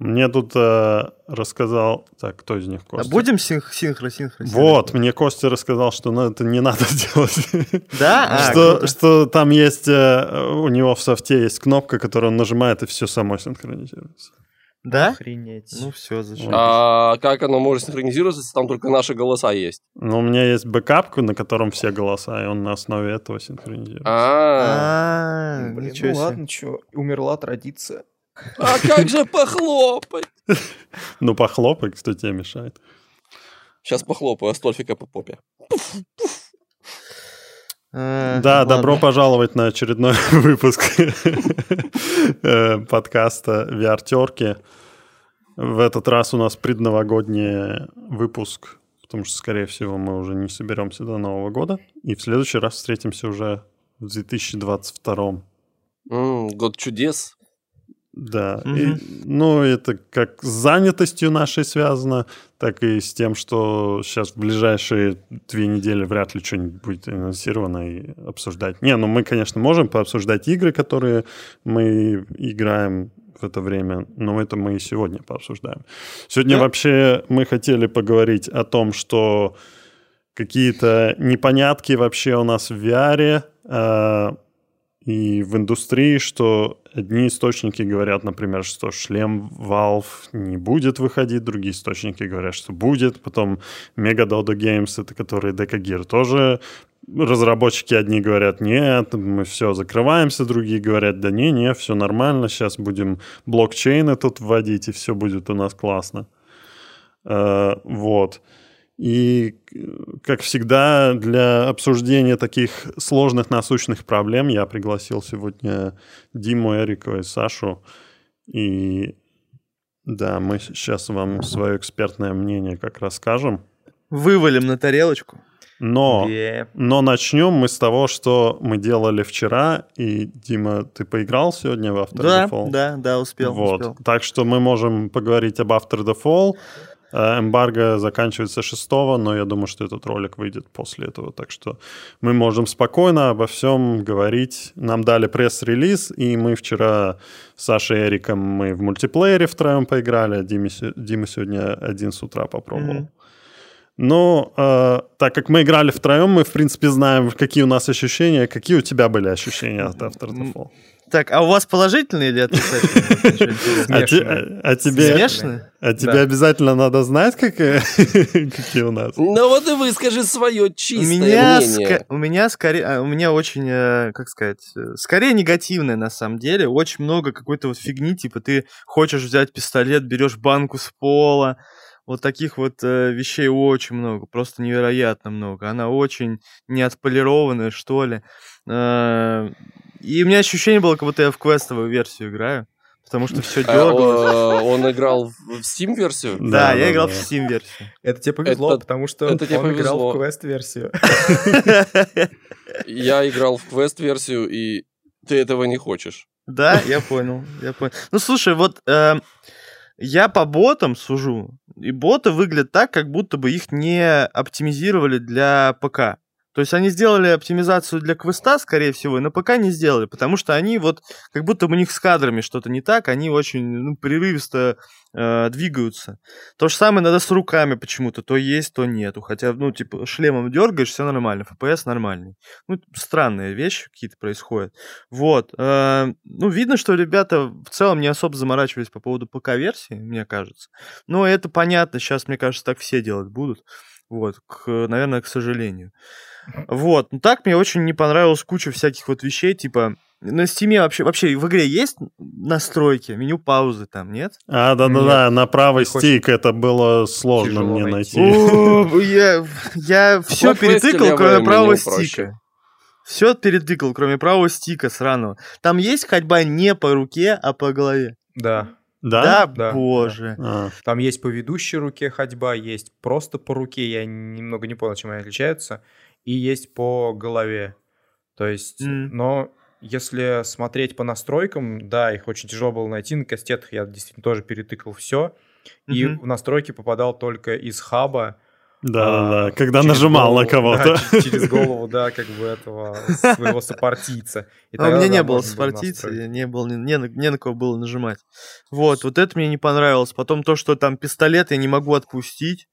Мне тут э, рассказал... Так, кто из них А Костя? будем синх синхро синхро? Вот, мне Костя рассказал, что ну, это не надо делать. Да? А, что, круто. что там есть, э, у него в софте есть кнопка, которую он нажимает, и все само синхронизируется. Да? Охренеть. Ну все, зачем? А как оно может синхронизироваться, если там только наши голоса есть? Но у меня есть бэкап, на котором все голоса, и он на основе этого синхронизируется. А, А, Блин, ну ладно, что, умерла традиция. А как же похлопать? Ну, похлопай, кто тебе мешает. Сейчас похлопаю Астольфика по попе. А, Да, добро пожаловать на очередной выпуск э, подкаста VR-терки. В этот раз у нас предновогодний выпуск, потому что, скорее всего, мы уже не соберемся до Нового года. И в следующий раз встретимся уже в 2022. М, Год чудес. Да. Мгм. И, ну, это как с занятостью нашей связано, так и с тем, что сейчас в ближайшие две недели вряд ли что-нибудь будет анонсировано и обсуждать. Не, ну мы, конечно, можем пообсуждать игры, которые мы играем в это время, но это мы и сегодня пообсуждаем. Сегодня Да. вообще мы хотели поговорить о том, что какие-то непонятки вообще у нас в VR, и в индустрии, что одни источники говорят, например, что шлем Valve не будет выходить, другие источники говорят, что будет, потом Megadodo Games, это которые Deca Gear, тоже разработчики одни говорят, нет, мы все закрываемся, другие говорят, да не, не, все нормально, сейчас будем блокчейны тут вводить, и все будет у нас классно. Э, Вот. И, как всегда, для обсуждения таких сложных насущных проблем я пригласил сегодня Диму, Эрику и Сашу. И да, мы сейчас вам свое экспертное мнение как расскажем. Вывалим на тарелочку. Но, Е. но начнем мы с того, что мы делали вчера. И, Дима, ты поиграл сегодня в After Да, the Fall? да, да, успел, Вот. успел. Так что мы можем поговорить об After the Fall. Э, Эмбарго заканчивается 6 но я думаю, что этот ролик выйдет после этого. Так что мы можем спокойно обо всем говорить. Нам дали пресс-релиз, и мы вчера с Сашей и Эриком мы в мультиплеере втроем поиграли, Дима, Дима сегодня один с утра попробовал. Мгм. Но э, так как мы играли втроем, мы, в принципе, знаем, какие у нас ощущения. Какие у тебя были ощущения от After the Fall? Так, а у вас положительные или интересного. А, а тебе... А тебе обязательно надо знать, э, какие у нас. Ну вот и выскажи свое чистое мнение. у меня скорее, а, у меня очень, э, как сказать, э, скорее негативное на самом деле. Очень много какой-то вот фигни, типа ты хочешь взять пистолет, берешь банку с пола. Вот таких вот э, вещей очень много, просто невероятно много. Она очень неотполированная, что ли. Э, и у меня ощущение было, как будто я в квестовую версию играю, потому что все А, дергалось. Он играл в Steam-версию? Да, я играл в Steam-версию. Это тебе повезло, потому что он играл в квест-версию. Я играл в квест-версию, и ты этого не хочешь. Да, я понял, я понял. Ну, слушай, вот э, я по ботам сужу, и боты выглядят так, как будто бы их не оптимизировали для ПК. То есть они сделали оптимизацию для квеста, скорее всего, и на ПК не сделали, потому что они вот, как будто у них с кадрами что-то не так, они очень ну, прерывисто э, двигаются. То же самое надо с руками почему-то, то есть, то нету. Хотя, ну, типа, шлемом дергаешь, все нормально, FPS нормальный. Ну, странные вещи какие-то происходят. Вот. э, ну, видно, что ребята в целом не особо заморачивались по поводу ПК-версии, мне кажется. Но это понятно, сейчас, мне кажется, так все делать будут. Вот, к, наверное, к сожалению. Вот. Ну, так мне очень не понравилась куча всяких вот вещей, типа... На стиме вообще, вообще в игре есть настройки, меню паузы там, нет? А, да-да-да, на правый стик это было сложно тяжело мне найти. О, я, я все перетыкал, кроме правого стика. Все перетыкал, кроме правого стика сраного. Там есть ходьба не по руке, а по голове. Да. Да? Да, боже. А, Там есть по ведущей руке ходьба, есть просто по руке, я немного не понял, чем они отличаются, и есть по голове. То есть, М. но если смотреть по настройкам, да, их очень тяжело было найти, на кастетах я действительно тоже перетыкал все, и Мгм. в настройки попадал только из хаба, Да-да-да, а, когда через нажимал на голову, кого-то. да, через голову, да, как бы этого своего сопартийца. И А у меня да, не было спортицы, настроить. не, было, не, не на, не на кого было нажимать. Вот, вот это мне не понравилось. Потом то, что там пистолет я не могу отпустить.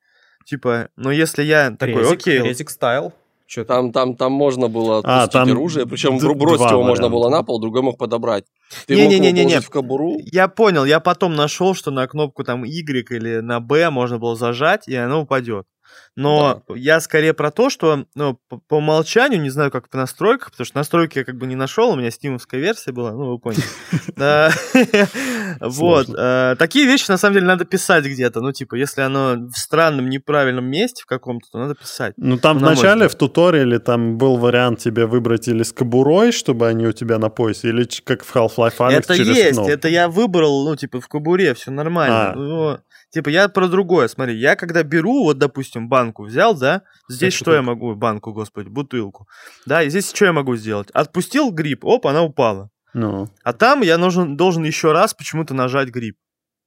Типа, но если я такой, Резик, окей, Резик стайл. Что Там, там, там можно было А, отпустить там оружие, причем д- бросить его можно было варианта. на пол, другой мог подобрать. Ты мог его Не-не-не-не-не. положить в кобуру. я понял, я потом нашел, что на кнопку там Y или на B можно было зажать, и оно упадет. Но я скорее про то, что ну, по, по умолчанию, не знаю, как по настройках, потому что настройки я как бы не нашел, у меня стимовская версия была, ну, вы поняли. Да. Вот. э, Такие вещи, на самом деле, надо писать где-то. Ну, типа, если оно в странном, неправильном месте в каком-то, то надо писать. Ну, там вначале в туториале там был вариант тебе выбрать или с кобурой, чтобы они у тебя на поясе, или как в Half-Life Alyx Это есть, это я выбрал, ну, типа, в кобуре, все нормально. Типа, я про другое, смотри, я когда беру, вот, допустим, банку взял, да, здесь что я могу, банку, господи, бутылку, да, и здесь что я могу сделать? Отпустил гриб, оп, она упала. Ну, А там я нужен, должен еще раз почему-то нажать гриб,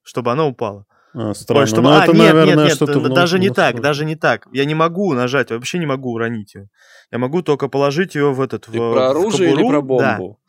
чтобы она упала. а, странно. Ой, чтобы... Ну, а, это, нет, наверное, нет, нет, в даже не так, настройке. даже не так. Я не могу нажать, вообще не могу уронить ее. Я могу только положить ее в этот... Ты в, про в оружие или кобуру. про Да, бомбу?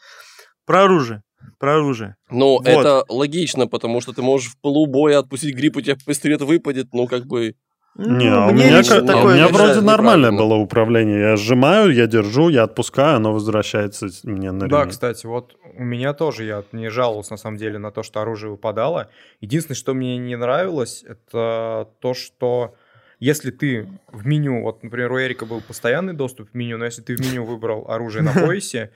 про оружие. Про оружие. Ну, Вот. это логично, потому что ты можешь в полубоя отпустить грипп, у тебя пистолет выпадет, ну, как бы... Не, Ну, а у мне меня, как- а у такое меня не вроде нормальное было управление. Я сжимаю, я держу, я отпускаю, оно возвращается мне на Да, ремень. кстати, вот у меня тоже, я не жаловался на самом деле на то, что оружие выпадало. Единственное, что мне не нравилось, это то, что если ты в меню, вот, например, у Эрика был постоянный доступ в меню, но если ты в меню выбрал оружие на поясе,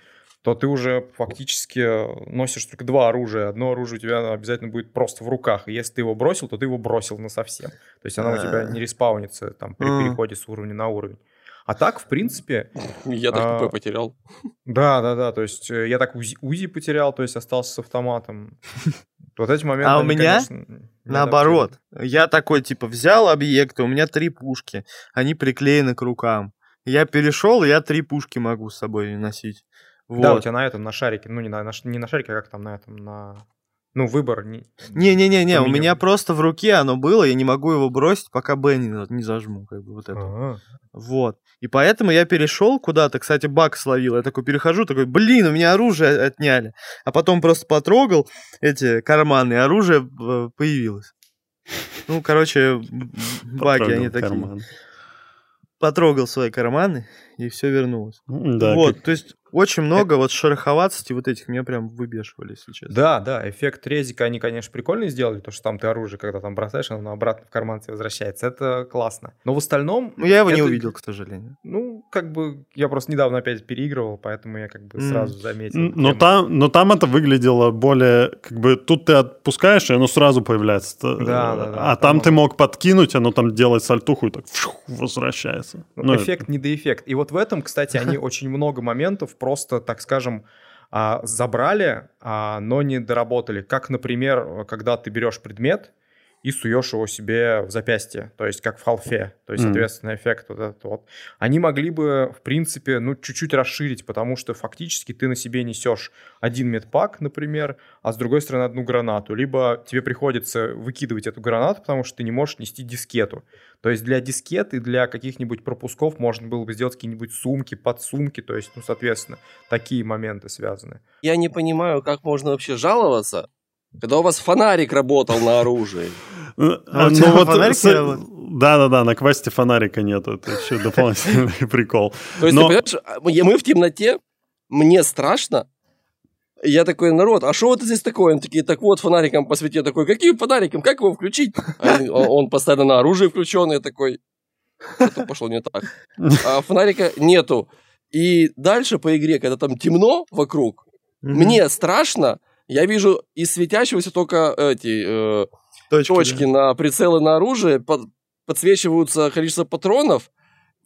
то ты уже фактически носишь только два оружия. Одно оружие у тебя обязательно будет просто в руках. И если ты его бросил, то ты его бросил на совсем. То есть оно у тебя А. не респаунится там при переходе с уровня на уровень. А так, в принципе, Я так А, ТП потерял. да, да, да. То есть э, я так УЗИ, УЗИ потерял, то есть остался с автоматом. Вот эти моменты. А у они, меня конечно, Наоборот. Я такой, типа, взял объекты, у меня три пушки. Они приклеены к рукам. Я перешел, я три пушки могу с собой носить. Вот. Да, у тебя на этом, на шарике, ну не на, на не на шарике, а как там на этом, на... Ну, выбор. Не... Не-не-не-не, по у меня просто в руке оно было, я не могу его бросить, пока Б не, не зажму, как бы вот это. Ага. Вот. И поэтому я перешел куда-то, кстати, бак словил. Я такой перехожу, такой, блин, у меня оружие отняли. А потом просто потрогал эти карманы, и оружие э, появилось. Ну, короче, б- баки, Потрогал они такие. карман. Потрогал свои карманы, и все вернулось. М, Да, вот, то есть очень много вот шероховатости вот этих меня прям выбешивали, если честно. Да, да, эффект резика они, конечно, прикольно сделали, то, что там ты оружие, когда там бросаешь, оно обратно в карман тебе возвращается. Это классно. Но в остальном... Ну, я его не это- увидел, к сожалению. Ну, как бы, я просто недавно опять переигрывал, поэтому я как бы сразу заметил. Н- Но тему. там, но там это выглядело более, как бы, тут ты отпускаешь, и оно сразу появляется. Т- Да, да, да, А там там ты мог подкинуть, оно там делает сальтуху и так фью, возвращается. Ну, Ну, эффект не до эффект. И вот в этом, кстати, они очень много моментов просто, так скажем, а, забрали, а, но не доработали. Как, например, когда ты берешь предмет и суешь его себе в запястье, то есть как в халфе, то есть, соответственно, эффект вот этот вот. Они могли бы, в принципе, ну, чуть-чуть расширить, потому что фактически ты на себе несешь один медпак, например, а с другой стороны одну гранату, либо тебе приходится выкидывать эту гранату, потому что ты не можешь нести дискету. То есть для дискет и для каких-нибудь пропусков можно было бы сделать какие-нибудь сумки, подсумки, то есть, ну, соответственно, такие моменты связаны. Я не понимаю, как можно вообще жаловаться, когда у вас фонарик работал на оружии. э, А у ну тебя вот фонарик? Да-да-да, на квесте фонарика нету, это еще дополнительный прикол. То есть, Но- ты понимаешь, мы в темноте, мне страшно, я такой, народ, а что это здесь такое? Они такие, так вот, фонариком посвети. Я такой, каким фонариком? Как его включить? А он постоянно на оружие включен. Я такой, что-то пошло не так. А фонарика нету. И дальше по игре, когда там темно вокруг, Мгм. мне страшно. Я вижу из светящегося только эти э, точки, точки да. на прицелы на оружие, под- подсвечиваются количество патронов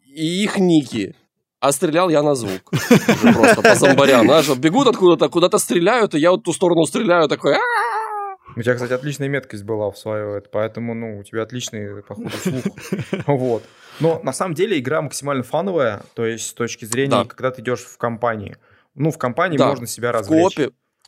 и их ники. А стрелял я на звук. Уже просто по зомбарям. Знаешь, бегут откуда-то, куда-то стреляют, и я вот ту сторону стреляю, такой... У тебя, кстати, отличная меткость была в свое, это, поэтому, ну, у тебя отличный, походу, слух. Вот. Но на самом деле игра максимально фановая, то есть с точки зрения, Да. когда ты идешь в компании. Ну, в компании Да, можно себя В развлечь.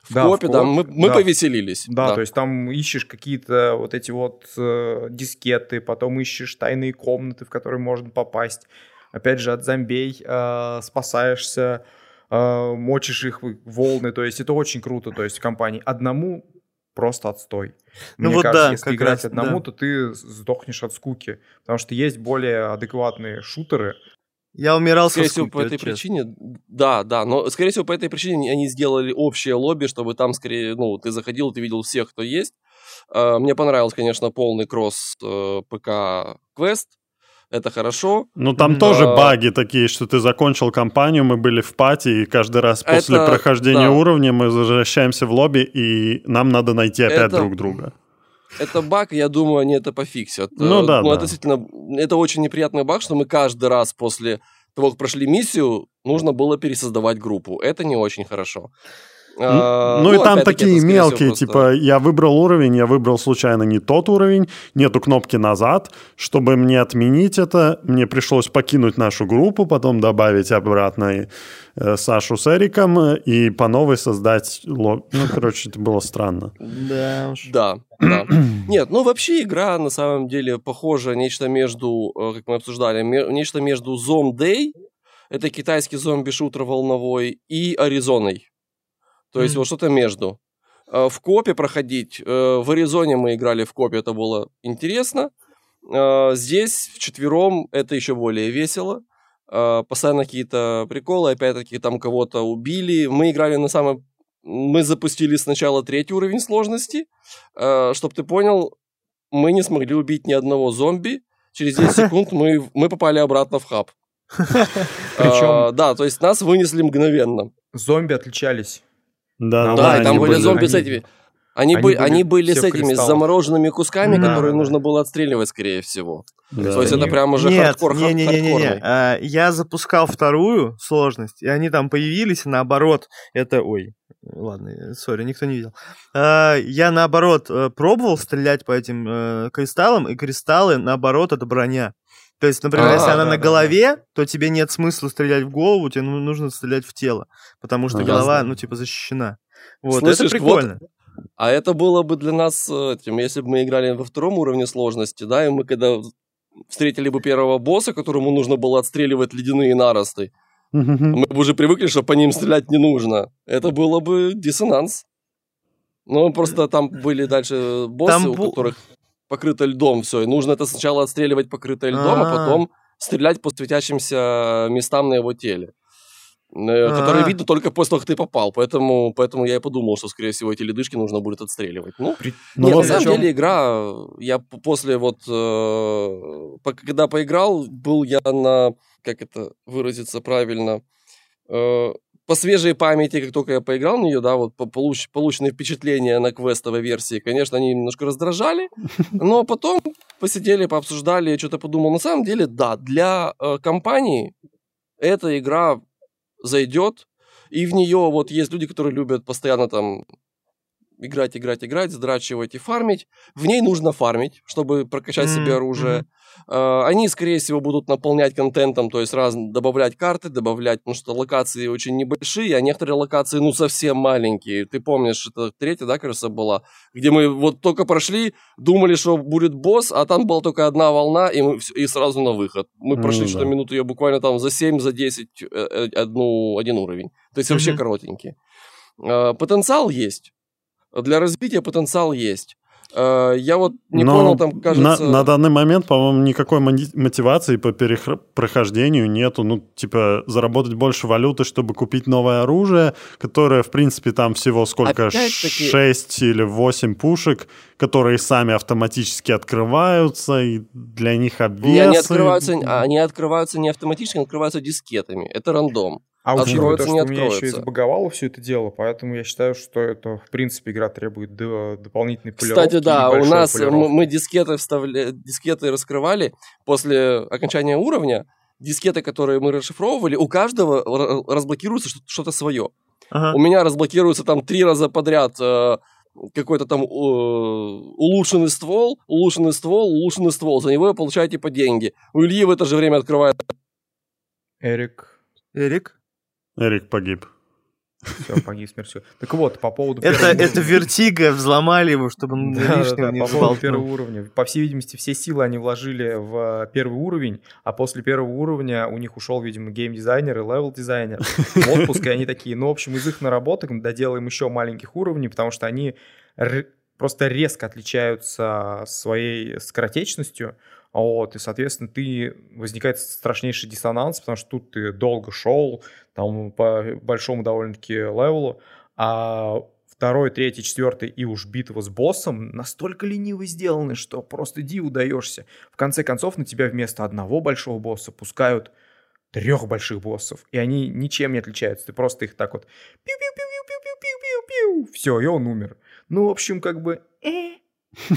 В Да, в копе, да, мы, мы да. повеселились. Да, то есть там ищешь какие-то вот эти вот э, дискеты, потом ищешь тайные комнаты, в которые можно попасть. Опять же, от зомбей э, спасаешься, э, мочишь их волны. То есть это очень круто. То есть в компании одному просто отстой. Ну Мне вот кажется, да, если играть раз, одному, да. то ты сдохнешь от скуки. Потому что есть более адекватные шутеры. Я умирал со Скорее всего, по этой честно. причине, да, да, но, скорее всего, по этой причине они сделали общее лобби, чтобы там, скорее, ну, ты заходил, ты видел всех, кто есть. А, Мне понравился, конечно, полный кросс э, ПК-квест, это хорошо. Ну, там Мгм. тоже А. баги такие, что ты закончил кампанию, мы были в пати, и каждый раз после Это- прохождения да. уровня мы возвращаемся в лобби, и нам надо найти опять Это- друг друга. Это баг, я думаю, они это пофиксят. Ну Э, да, Ну, да. это действительно, это очень неприятный баг, что мы каждый раз после того, как прошли миссию, нужно было пересоздавать группу. Это не очень хорошо. А, ну, и там опять-таки, такие это, всего, мелкие, просто- типа, я выбрал уровень, я выбрал случайно не тот уровень, нету кнопки назад. Чтобы мне отменить это, мне пришлось покинуть нашу группу, потом добавить обратно и, э, Сашу с Эриком э, и по новой создать лоб. Ну, короче, это было странно. Да уж. Да, да. Нет, ну вообще игра на самом деле похожа нечто между, э, как мы обсуждали, нечто между Zomday, это китайский зомби-шутер волновой, и Аризоной. То есть вот что-то между. Э, В копе проходить. э, В Аризоне мы играли в копе, это было интересно. Здесь вчетвером это еще более весело. Постоянно какие-то приколы, опять-таки там кого-то убили. Мы играли на самом... Мы запустили сначала третий уровень сложности. Чтобы ты понял, мы не смогли убить ни одного зомби. Через 10 секунд мы, мы попали обратно в хаб. Причем- Э, Да, то есть нас вынесли мгновенно. Зомби отличались. Да, Да, да, Да, и там были зомби с этими. Они, они были, были они были с этими, с замороженными кусками, Да, которые да. нужно было отстреливать, скорее всего. Да. То есть Они- это прям уже Нет, хардкор, не, не, не, не, хардкорный. А, Я запускал вторую сложность, и они там появились, и наоборот, это, ой, ладно, э, sorry, никто не видел. А, Я наоборот э, пробовал стрелять по этим э, кристаллам, и кристаллы наоборот это броня. То есть, например, А, если она да, на да, голове, то тебе нет смысла стрелять в голову, тебе ну- нужно стрелять в тело, потому что Ага. голова, ну типа защищена. Вот, Слышишь, это прикольно. А это было бы для нас этим, если бы мы играли во втором уровне сложности, да, и мы когда встретили бы первого босса, которому нужно было отстреливать ледяные наросты. Мы бы уже привыкли, что по ним стрелять не нужно. Это было бы диссонанс. Ну, просто там были дальше боссы, Там у бу- которых покрыто льдом все. И нужно это сначала отстреливать покрытое льдом, а А. потом стрелять по светящимся местам на его теле. Э, Которые А. видно только после того, как ты попал. Поэтому, поэтому я и подумал, что, скорее всего, эти ледышки нужно будет отстреливать. Ну, При- Ну нет, вот на самом деле игра, я после вот, э, когда поиграл, был я на, как это выразиться правильно, э, по свежей памяти, как только я поиграл в нее, да, вот по получ- полученные впечатления на квестовой версии, конечно, они немножко раздражали, но потом посидели, пообсуждали, я что-то подумал, на самом деле, да, для э, компании эта игра зайдет, и в нее вот есть люди, которые любят постоянно там играть, играть, играть, сдрачивать и фармить. В ней нужно фармить, чтобы прокачать Мгм, себе оружие. Э, Они, скорее всего, будут наполнять контентом, то есть раз добавлять карты, добавлять, ну что локации очень небольшие, а некоторые локации, ну, совсем маленькие. Ты помнишь, это третья, да, кажется, была, где мы вот только прошли, думали, что будет босс, а там была только одна волна, и, мы, и сразу на выход. Мы Ну прошли да. что-то минуту ее буквально там за 7, за 10, э, э, одну, один уровень. То есть вообще Мгм. коротенькие. Э, Потенциал есть. Для развития потенциал есть. Э, Я вот не Но понял, там, кажется... на, на данный момент, по-моему, никакой мотивации по перех- прохождению нету. Ну, типа, заработать больше валюты, чтобы купить новое оружие, которое, в принципе, там всего сколько? Опять-таки- 6 или 8 пушек, которые сами автоматически открываются, и для них Не, обвесы. они открываются, а, они открываются не автоматически, они открываются дискетами. Это рандом. А учитывая то, Откроется, что не у меня еще и откроется. забаговало все это дело, поэтому я считаю, что это, в принципе, игра требует до- дополнительной полировки. Кстати, да, у нас мы, мы дискеты вставля... дискеты раскрывали после окончания уровня. Дискеты, которые мы расшифровывали, у каждого разблокируется что- что-то свое. Ага. У меня разблокируется там три раза подряд э, какой-то там э, улучшенный ствол, улучшенный ствол, улучшенный ствол. За него я получаю типа деньги. У Ильи в это же время открывает Эрик. Эрик? Эрик погиб. Все, погиб смертью. Так вот, по поводу Это, это вертига, взломали его, чтобы он Да, да, лишнего да, не по поводу первого уровня. По всей видимости, все силы они вложили в первый уровень, а после первого уровня у них ушел, видимо, геймдизайнер и левел-дизайнер в отпуск, и они такие, ну, в общем, из их наработок мы доделаем еще маленьких уровней, потому что они р- просто резко отличаются своей скоротечностью, вот, и, соответственно, ты возникает страшнейший диссонанс, потому что тут ты долго шел, там по большому довольно-таки левелу, а второй, третий, четвертый и уж битва с боссом настолько лениво сделаны, что просто диву даешься. В конце концов, на тебя вместо одного большого босса пускают трех больших боссов, и они ничем не отличаются. Ты просто их так вот пиу-пиу-пиу-пиу-пиу-пиу-пиу, все, и он умер. Ну, в общем, как бы... э.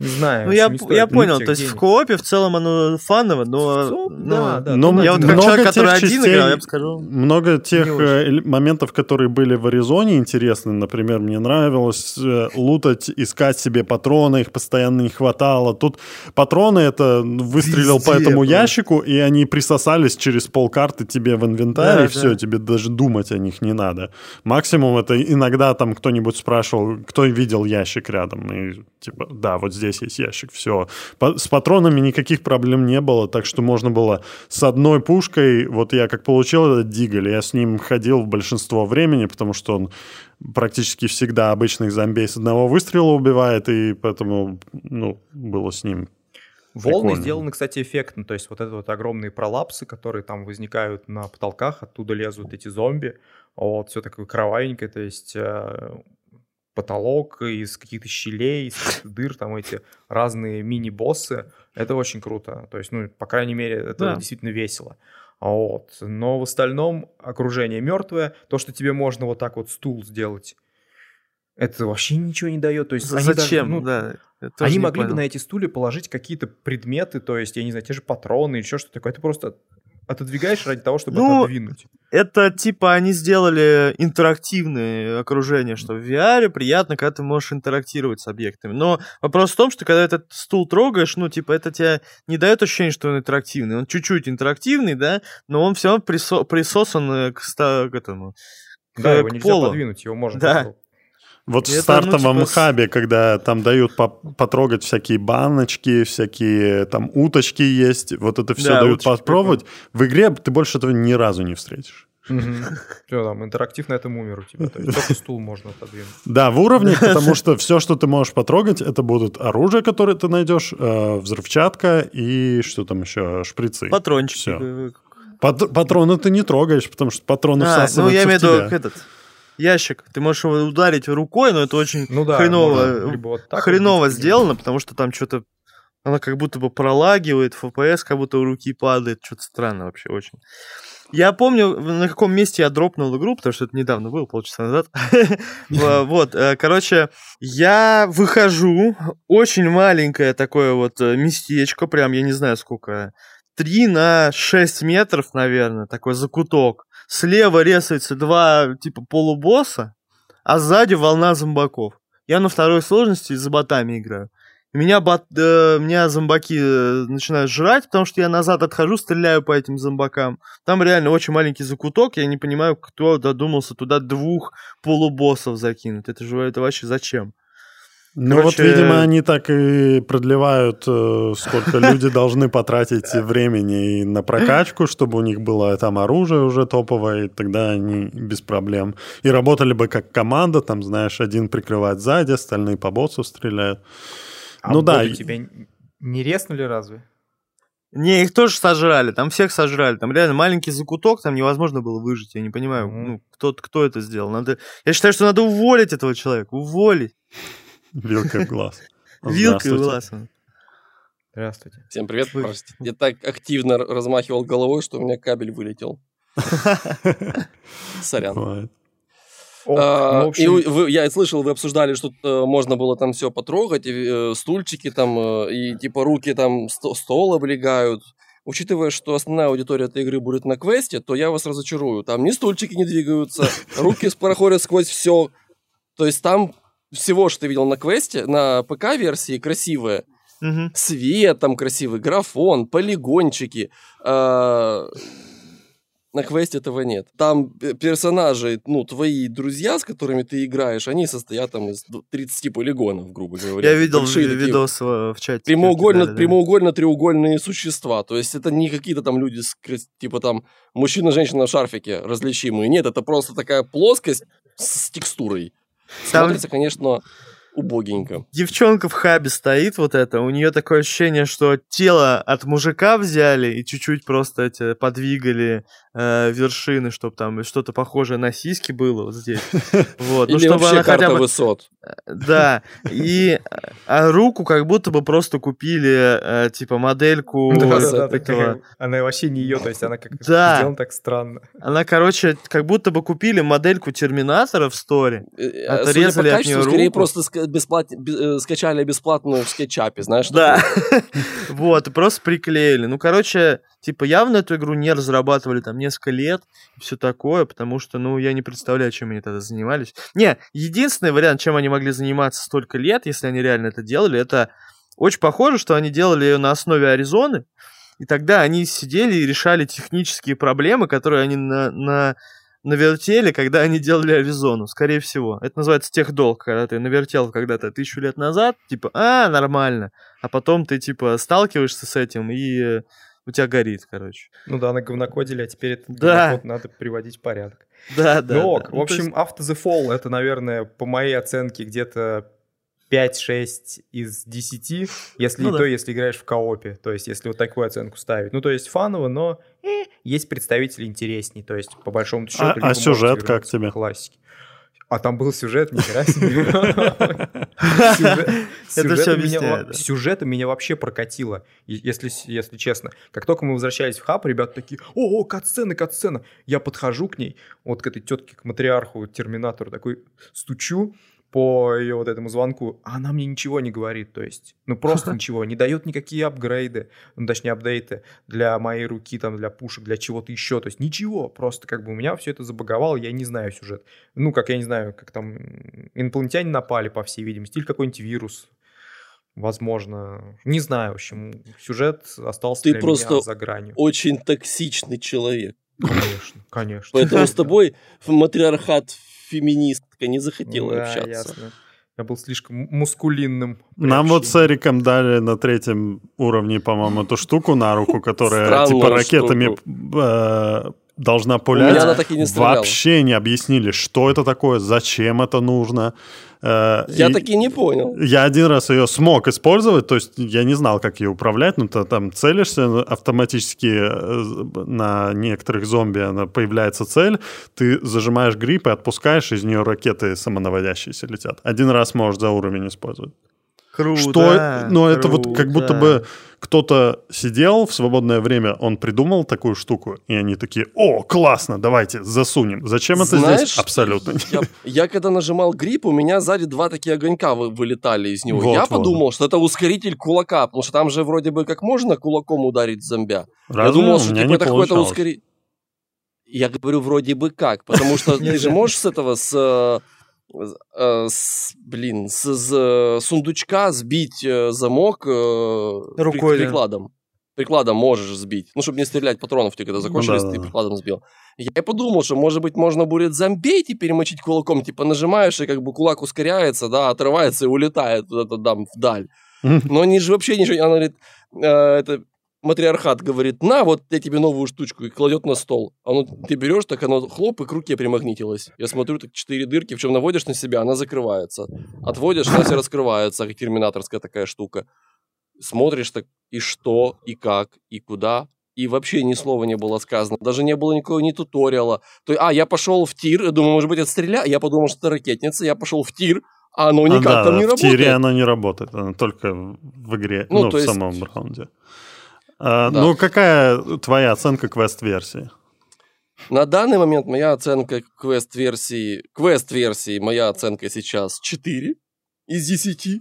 Не знаю. Ну, я, я понял, то есть в коопе в целом оно фаново, но... Но- да, да. Но Ну, Я вот много как человек, тех который один играл, я бы сказал... Много тех э, моментов, которые были в Аризоне, интересны. Например, мне нравилось э, лутать, искать себе патроны, их постоянно не хватало. Тут патроны это ну, выстрелил по этому ящику, и они присосались через полкарты тебе в инвентарь, Да, и все, да. тебе даже думать о них не надо. Максимум это иногда там кто-нибудь спрашивал, кто видел ящик рядом, и типа, да, вот здесь есть ящик, все. с патронами никаких проблем не было, так что можно было с одной пушкой, вот я как получил этот диголь, я с ним ходил в большинство времени, потому что он практически всегда обычных зомбей с одного выстрела убивает, и поэтому, ну, было с ним Волны Прикольно. сделаны, кстати, эффектно. То есть вот это вот огромные пролапсы, которые там возникают на потолках, оттуда лезут эти зомби. Вот, все такое кровавенькое, то есть э, потолок из каких-то щелей, из каких-то дыр, там эти разные мини-боссы. Это очень круто. То есть, ну, по крайней мере, это Да. действительно весело. Вот. Но в остальном окружение мертвое. То, что тебе можно вот так вот стул сделать, это вообще ничего не дает. То есть они даже, Зачем? ну, да. они могли бы понял. на эти стулья положить какие-то предметы, то есть, я не знаю, те же патроны или еще что-то такое. Ты просто отодвигаешь ради того, чтобы Ну, отодвинуть. Это типа они сделали интерактивное окружение, что в VR приятно, когда ты можешь интерактировать с объектами. Но вопрос в том, что когда этот стул трогаешь, ну, типа, это тебе не дает ощущение, что он интерактивный. Он чуть-чуть интерактивный, да, но он все равно присо- присосан э, к, ста- к этому. к- Да, его к нельзя полу. подвинуть, его можно Да. попробовать. Вот в Это, ну, стартовом типа, с- хабе, когда там дают по- потрогать всякие баночки, всякие там уточки есть, вот это все Да, дают попробовать, в игре ты больше этого ни разу не встретишь. Все, там, интерактив на этом умер у тебя. Есть только стул можно отодвинуть. Да, в уровне, потому что все, что ты можешь потрогать, это будут оружие, которое ты найдешь, э, взрывчатка и что там еще, шприцы. Патрончик. Всё. э, Пат- патроны ты не трогаешь, потому что патроны А, ну всасываются я имею в в виду тебя. этот ящик. Ты можешь его ударить рукой, но это очень Ну да, хреново, можно вот так вот хреново либо- сделано, потому что там что-то она как будто бы пролагивает, FPS как будто у руки падает, что-то странно вообще очень. Я помню, на каком месте я дропнул игру, потому что это недавно было, полчаса назад. Во- Вот, э, короче, я выхожу, очень маленькое такое вот э, местечко, прям, я не знаю сколько, 3 на 6 метров, наверное, такой закуток. Слева резаются два, типа, полубосса, а сзади волна зомбаков. Я на второй сложности за ботами играю. Меня, бот, э, меня зомбаки э, начинают жрать, потому что я назад отхожу, стреляю по этим зомбакам. Там реально очень маленький закуток, я не понимаю, кто додумался туда двух полубоссов закинуть. Это же это вообще зачем? Ну Короче- вот, видимо, они так и продлевают, э, сколько люди должны потратить времени на прокачку, чтобы у них было там оружие уже топовое, и тогда они без проблем. И работали бы как команда, там, знаешь, один прикрывает сзади, остальные по боссу стреляют. А ну да, тебя не резнули разве? Не, их тоже сожрали, там всех сожрали. Там реально маленький закуток, там невозможно было выжить. Я не понимаю, ну, кто, кто это сделал. Надо... Я считаю, что надо уволить этого человека. Уволить. Вилкой в глаз. Вилкой в глаз. Здравствуйте. Всем привет. Вы- Простите. Я так активно размахивал головой, что у меня кабель вылетел. Сорян. А, ну, и вы- я слышал, вы обсуждали, что э, можно было там все потрогать, и, э, стульчики там, э, и типа руки там сто- стол облегают. Учитывая, что основная аудитория этой игры будет на квесте, то я вас разочарую. Там ни стульчики не двигаются, руки проходят сквозь все. То есть там всего, что ты видел на квесте, на ПК-версии красивое. Мгм. Свет там красивый, графон, полигончики, а, на квесте этого нет. Там персонажи, ну, твои друзья, с которыми ты играешь, они состоят там из ду- 30 полигонов, грубо говоря. Я видел Большие такие видос э, в чате. Прямоугольно, да. прямоугольно-треугольные существа. То есть это не какие-то там люди, с, типа там мужчина-женщина в шарфике различимые. Нет, это просто такая плоскость с, с текстурой. Там Смотрится, конечно, убогенько. девчонка в хабе стоит вот это, у нее такое ощущение, что тело от мужика взяли и чуть-чуть просто эти подвигали э, вершины, чтобы там что-то похожее на сиськи было вот здесь. Вот, ну Или чтобы вообще она хотя карта бы высот. Да, и а руку как будто бы просто купили, э, типа, модельку Да, Вот да, такая- Она вообще не ее, то есть она как Да. сделана так странно. Она, короче, как будто бы купили модельку Терминатора в сторе. Э, э, Судя Отрезали от качеству, неё скорее руку. просто бесплат- бе- э, скачали бесплатную в скетчапе, знаешь? Да. Вот, просто приклеили. Ну, короче, типа, явно эту игру не разрабатывали там несколько лет все такое, потому что, ну, я не представляю, чем они тогда занимались. Не, единственный вариант, чем они могли заниматься столько лет, если они реально это делали, это очень похоже, что они делали ее на основе Аризоны, и тогда они сидели и решали технические проблемы, которые они на, на навертели, когда они делали Аризону, скорее всего. Это называется техдолг, когда ты навертел когда-то тысячу лет назад, типа, а, нормально, а потом ты, типа, сталкиваешься с этим, и э, у тебя горит, короче. Ну да, на говнокодили, а теперь этот Да. говнокод надо приводить в порядок. Да, да. ну ок, да. в Ну, то есть- общем, After the Fall это, наверное, по моей оценке где-то 5-6 из 10, если Ну и да. то, если играешь в коопе. То есть, если вот такую оценку ставить. Ну, то есть, фаново, но э, есть представители интересней. То есть, по большому счету... А- а сюжет как тебе? Классике. А там был сюжет, себе. Сюжет- Это всё сюжетом меня вообще прокатило, если, если честно. Как только мы возвращались в хаб, ребята такие, о, о, катсцена, катсцена. Я подхожу к ней, вот к этой тетке, к матриарху, терминатору, такой стучу по ее вот этому звонку, а она мне ничего не говорит, то есть, ну просто ничего, не дает никакие апгрейды, ну точнее апдейты для моей руки, там, для пушек, для чего-то еще, то есть ничего, просто как бы у меня все это забаговало, я не знаю сюжет. Ну, как я не знаю, как там инопланетяне напали, по всей видимости, или какой-нибудь вирус, возможно, не знаю, в общем, сюжет остался Ты для просто меня за гранью. Очень токсичный человек. Конечно, конечно. Поэтому с тобой матриархат феминистка не захотела Да, общаться. ясно. Я был слишком мускулинным. Нам вот с. Эриком дали на третьем уровне, по-моему, эту штуку на руку, которая типа ракетами должна пулять. она так и не стреляла. Вообще не объяснили, что это такое, зачем это нужно. Э, Я и- таки не понял. Я один раз ее смог использовать, то есть я не знал, как ее управлять, но ты там целишься автоматически э, на некоторых зомби, она появляется цель, ты зажимаешь грипп и отпускаешь, из нее ракеты самонаводящиеся летят. Один раз можешь за уровень использовать. Круто. Что? Но это вот как будто круто. бы кто-то сидел в свободное время, он придумал такую штуку, и они такие, о, классно, давайте засунем. Зачем это Знаешь, здесь? Абсолютно. Я, я когда нажимал грипп, у меня сзади два такие огонька вы- вылетали из него. Вот, я вот. подумал, что это ускоритель кулака, потому что там же вроде бы как можно кулаком ударить зомбя. я Разве думал, у что меня типа, не это какой-то ускоритель. Я говорю вроде бы как, потому что ты же можешь с этого, с, э, с, блин, с, с, сундучка сбить э, замок э, при- Рукой, да. прикладом. Прикладом можешь сбить. Ну, чтобы не стрелять патронов, ты когда закончились, да, ты да. прикладом сбил. Я и подумал, что, может быть, можно будет зомбей и перемочить кулаком. Типа нажимаешь, и как бы кулак ускоряется, да, отрывается и улетает куда-то там вдаль. Но они же вообще ничего. Она говорит, э, это матриархат говорит, на, вот я тебе новую штучку, и кладет на стол. А ну, ты берешь, так оно хлоп, и к руке примагнитилось. Я смотрю, так четыре дырки, причем наводишь на себя, она закрывается. Отводишь, она вся раскрывается, как терминаторская такая штука. Смотришь так, и что, и как, и куда. И вообще ни слова не было сказано. Даже не было никакого ни туториала. То, а, я пошел в тир, думаю, может быть, отстреля. Я подумал, что это ракетница. Я пошел в тир, а оно А, никак да, там не в работает. тире она не работает, она только в игре, Ну, ну, в есть- самом раунде. А, Да. Ну, какая твоя оценка квест-версии? На данный момент моя оценка квест-версии... Квест-версии моя оценка сейчас 4 из 10.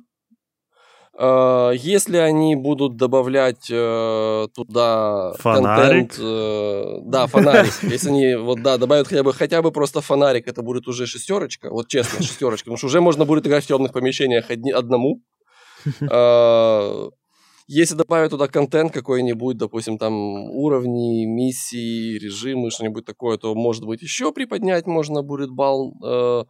А, Если они будут добавлять э, туда Фонарик? контент, э, да, фонарик. Если они вот да добавят хотя бы хотя бы просто фонарик, это будет уже шестерочка. Вот честно, шестерочка, потому что уже можно будет играть в темных помещениях одни- одному. Если добавить туда контент какой-нибудь, допустим, там уровни, миссии, режимы, что-нибудь такое, то, может быть, еще приподнять можно будет балл. Э,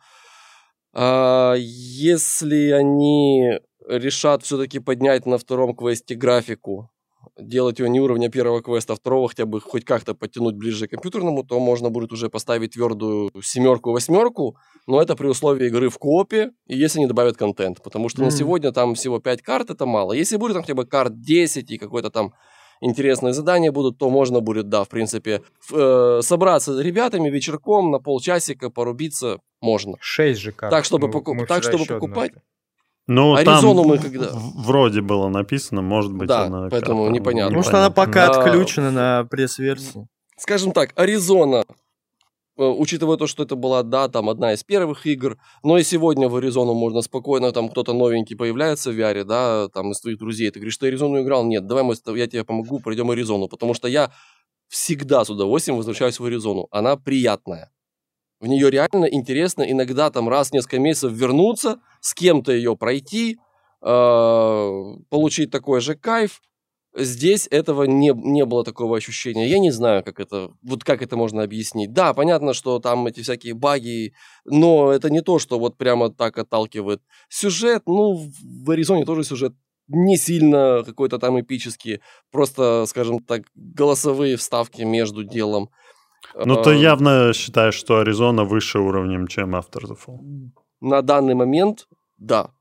а если они решат все-таки поднять на втором квесте графику, делать ее не уровня первого квеста, а второго хотя бы хоть как-то подтянуть ближе к компьютерному, то можно будет уже поставить твердую семерку, восьмерку, но это при условии игры в коопе, и если не добавят контент, потому что mm. на сегодня там всего 5 карт, это мало. Если будет там хотя бы карт 10 и какой-то там интересные задания будут, то можно будет, да, в принципе, э, собраться с ребятами вечерком на полчасика, порубиться можно. 6 же карт. Так, чтобы, поку- так, чтобы покупать. Однажды. Ну, Аризону там мы когда... вроде было написано, может быть, да, она... поэтому как непонятно. Может, она пока а... отключена на пресс-версии. Скажем так, Аризона, э, учитывая то, что это была, да, там одна из первых игр, но и сегодня в Аризону можно спокойно, там кто-то новенький появляется в VR, да, там из твоих друзей, ты говоришь, ты Аризону играл? Нет, давай мы, я тебе помогу, пройдем Аризону, потому что я всегда с удовольствием возвращаюсь в Аризону. Она приятная. В нее реально интересно иногда там раз в несколько месяцев вернуться, с кем-то ее пройти, э, получить такой же кайф. Здесь этого не, не было такого ощущения. Я не знаю, как это, вот как это можно объяснить. Да, понятно, что там эти всякие баги, но это не то, что вот прямо так отталкивает. Сюжет, ну, в Аризоне тоже сюжет не сильно какой-то там эпический, просто, скажем так, голосовые вставки между делом. Ну, ты явно считаешь, что Аризона выше уровнем, чем After the Fall. На данный момент, да.